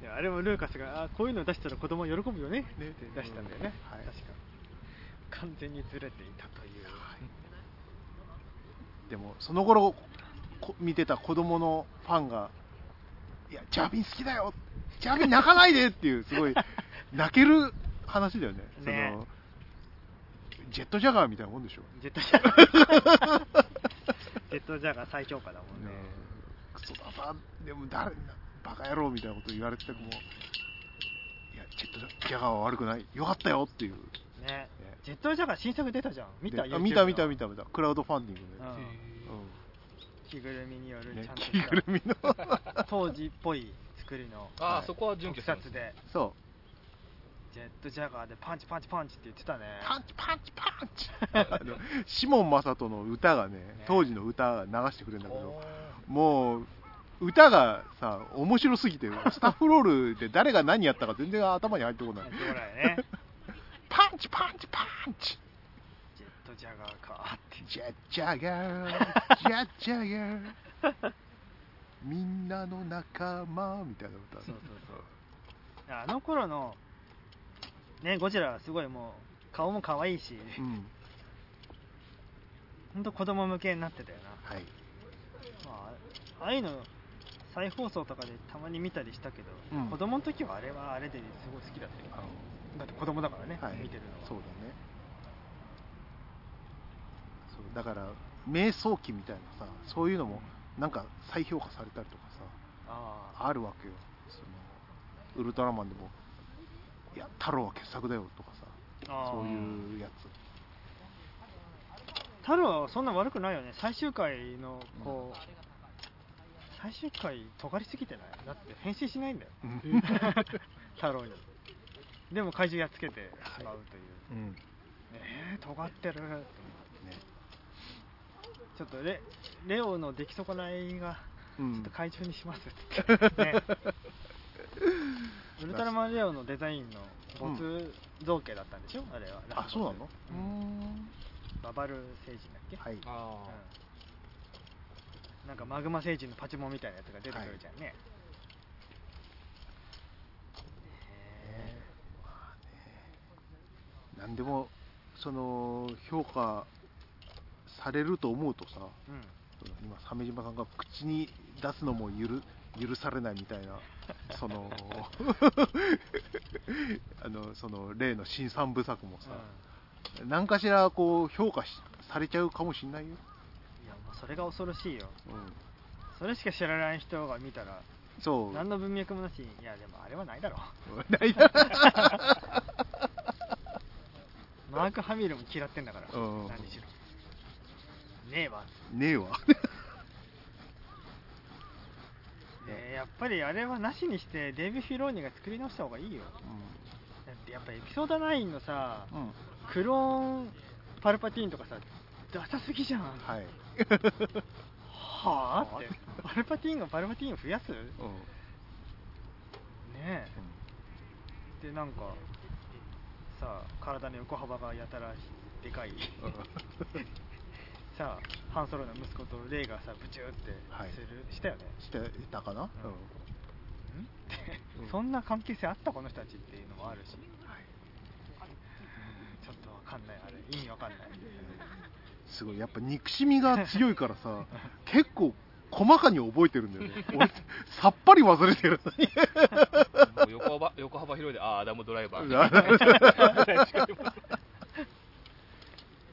いやあれもルーカスがあこういうの出したら子供喜ぶよねって出したんだよね、うん。はい。確か完全にずれていたという、でも、その頃こ見てた子供のファンが、いや、ジャービン好きだよ、ジャービン泣かないでっていう、すごい泣ける話だよね、ね。そのジェットジャガーみたいなもんでしょ。ジェットジャガー。ジェットジャガー最強化だもんね、クソださ、でも誰、バカ野郎みたいなこと言われてても、いや、ジェットジャガーは悪くない、よかったよっていう。ね。ね。ジェットジャガー新作出たじゃん。見た？であ YouTube 見た見た見た見た、クラウドファンディングで。うん。う着ぐるみによるちゃんと着ぐるみの。当時っぽい作りの。ああ、はい。そこは準特拠してます。撮で。そう。ジェットジャガーでパンチパンチパンチって言ってたね。パンチパンチパンチ。あのシモン・マサトの歌がねね。当時の歌流してくれるんだけどもう歌がさ面白すぎてスタッフロールで誰が何やったか全然頭に入ってこない。こないねパンチパンチパンチ。ジェットジャガーか。ってジャッジャガージャッジャガー。みんなの仲間みたいな歌そうそうそう。あの頃のねゴジラはすごいもう顔も可愛いし。うん。本当子供向けになってたよな、はい。まあ、ああいうの再放送とかでたまに見たりしたけど、うん。子供の時はあれはあれですごい好きだったよだって子供だからね、はい。見てるのは。そうだね。そうだから瞑想期みたいなさそういうのもなんか再評価されたりとかさあるわけよ。そのウルトラマンでもいや太郎は傑作だよとかさそういうやつ。太郎はそんな悪くないよね。最終回のこう、最終回尖りすぎてない？だって変身しないんだよ。うん。太郎にでも怪獣やっつけてしまうという。うん。えー、尖ってる。と思ってね。ちょっとレレオの出来損ないがうん。ちょっと怪獣にしますって、ね、ウルトラマンレオのデザインの没造形だったんでしょ、あれは。あそうなの？ううん。んババル星人だっけ？はい。あうん。なんかマグマ星人のパチモンみたいなやつが出てくるじゃんね、へ何でもその評価されると思うとさーうん。今鮫島さんが口に出すのも許許されないみたいな その あのその例の新三部作もさ、何かしらこう評価しされちゃうかもしんないよ、いやもうそれが恐ろしいよ。うん、それしか知らない人が見たらそう。何の文脈もなしいやでもあれはないだろ ないなマーク・ハミルも嫌ってんだから。うん何しろ。ねえわ。ねえわ。えーやっぱりあれはなしにしてデイビー・フィローニが作り直した方がいいよ。だってやっぱエピソード9のさうん、うん、クローンパルパティーンとかさダサすぎじゃん。ははい、あって。パルパティーンがパルパティーンを増やす？ねうん。えでなんかさ体の横幅がやたらでかい。さハンソロの息子とレイがさブチューってはい。する、したよね。してたかな、うん。んうん。そんな関係性あったこの人たちっていうのもあるし。はい、ちょっとわかんない。あれ意味わかんない。すごい。やっぱ憎しみが強いからさ 結構細かに覚えてるんだよね。俺さっぱり忘れてるのに。あもう横幅横幅広いでああアダムドライバー。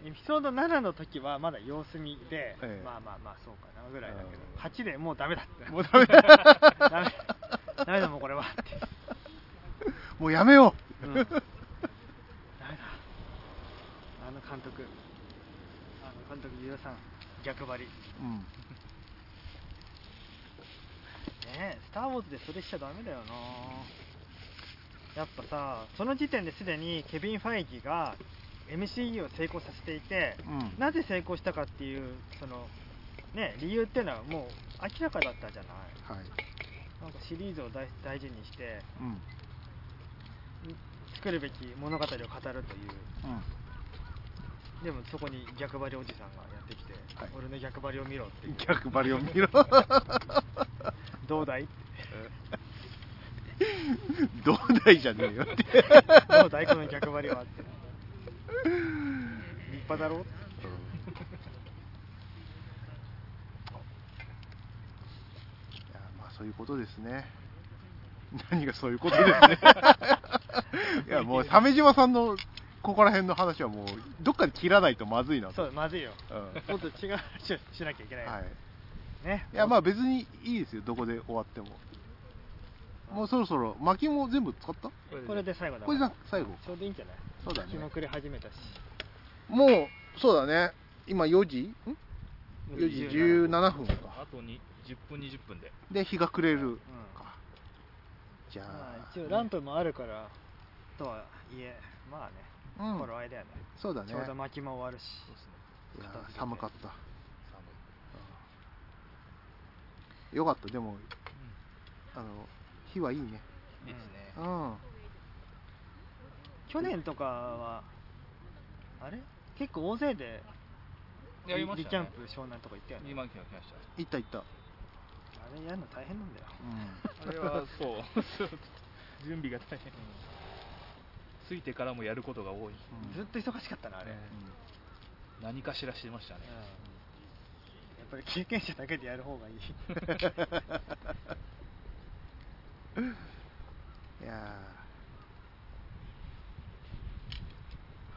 エピソード7の時はまだ様子見で、ええ。まあまあまあそうかなぐらいだけど、うん。8でもうダメだってもうダメだ。ダメ。ダメだもうこれはって、もうやめよう、うん、ダメだ。あの監督。あの監督ユダさん逆張り。ねうんえスター・ウォーズでそれしちゃダメだよな。やっぱさその時点ですでにケビン・ファイギが MCU を成功させていて、うん。なぜ成功したかっていうそのね理由っていうのはもう明らかだったじゃない。はい。なんかシリーズを大大事にしてうん。作るべき物語を語るという。うん。でもそこに逆張りおじさんがやってきて、はい。俺の逆張りを見ろって逆張りを見ろ どうだい？どうだいじゃねえよって。どうだい？この逆張りはって。立派だろ？うん。いやまあそういうことですね。何がそういうことですね。いやもう鮫島さんのここら辺の話はもうどっかで切らないとまずいなと。そうまずいよ、うん。もっと違う話をしなきゃいけない、はいね。いやまあ別にいいですよ。どこで終わっても。もうそろそろ薪も全部使った？これで。最後だこれじゃ最後。ちょうどいいんじゃない？そうだね。日も暮れ始めたし。もうそうだね。今4時？ん？4時17分。か。あとに10分20分で。で日が暮れるか、じゃまああ、一応ランプもあるからとはいえまあね、うん。頃合いだよね。そうだね。ちょうど薪も終わるし。そうですね。寒かった寒いよかった。でもあの日はいいね。ですね。うん。去年とかはあれ？結構大勢でやりましたね。リキャンプ湘南とか行ったよね。2万来ました。行った行った。あれやるの大変なんだよ。あれはそう。そ う準備が大変。ついてからもやることが多い、うん。ずっと忙しかったなあれ、ね何かしらしてましたねうんやっぱり経験者だけでやる方がいい。いや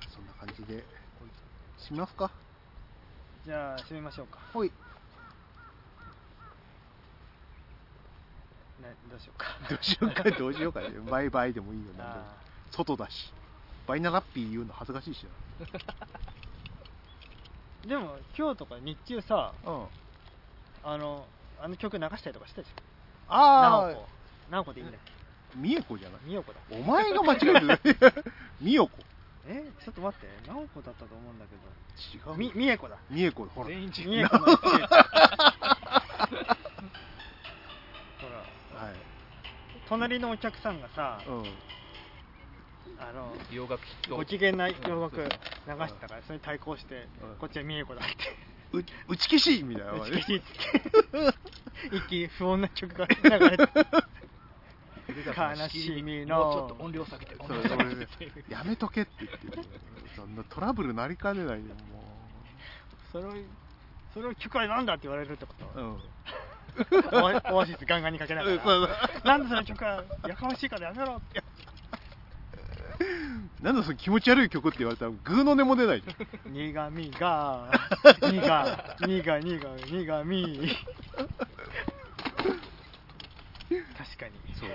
ー。そんな感じで締めますか。じゃあ締めましょうか。ほい。ねどうしようか。どうしようかどうしようか。ねバイバイでもいいよね あ外だし。バイナラッピー言うの恥ずかしいしーでも今日とか日中さなうん。あのあの曲流したりとかしてたじゃん。あ直子。直子でいいんだよあ美恵子じゃない。美代子だ。お前が間違えてる。美代子え？ちょっと待って。直子だったと思うんだけ違どみ美恵子だ。美恵子ほら。全員違う。美恵子ほら。はい。隣のお客さんがさ、うんあの洋楽ヒットご機嫌な洋楽流してたからそれに対抗して、うん。こっちは美恵子だって。う打ち消しみたいな打ち消しって。一気に不穏な曲が流れて。悲しみの。もうちょっと音量下げてそ音量下げてやめとけって言ってる。そんなトラブルなりかねないよもそれをそれを曲はなんだって言われるってこと、ううんオアシスガンガンにかけながら。なんでその曲はやかましいからやめろって なんだその気持ち悪い曲って言われたらグーの音も出ない。じゃん苦みが苦苦苦苦み確かに。そう。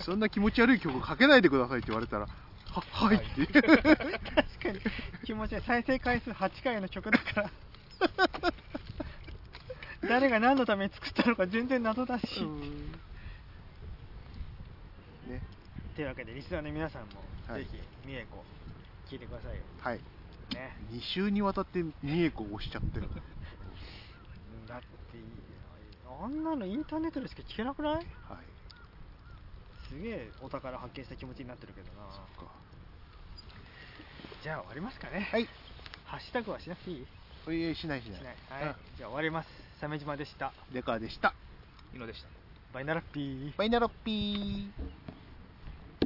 そんな気持ち悪い曲かけないでくださいって言われたらははいって。確かに。気持ち悪い。再生回数8回の曲だから。誰が何のために作ったのか全然謎だし、ねというわけでリスナーの皆さんも、はい。ぜひ美恵子聞いてくださいよ。はい。ね。2週にわたって美恵子を押しちゃってる。だっていいあんなのインターネットでしか聞けなくない？はい。すげえお宝発見した気持ちになってるけどな。そっか。じゃあ終わりますかね。はい。ハッシュタグはしなくていい？おいえしないしない。しない。はい、じゃあ終わります。鮫島でした。デカでした。井野でした。バイナラッピー。バイナロッピー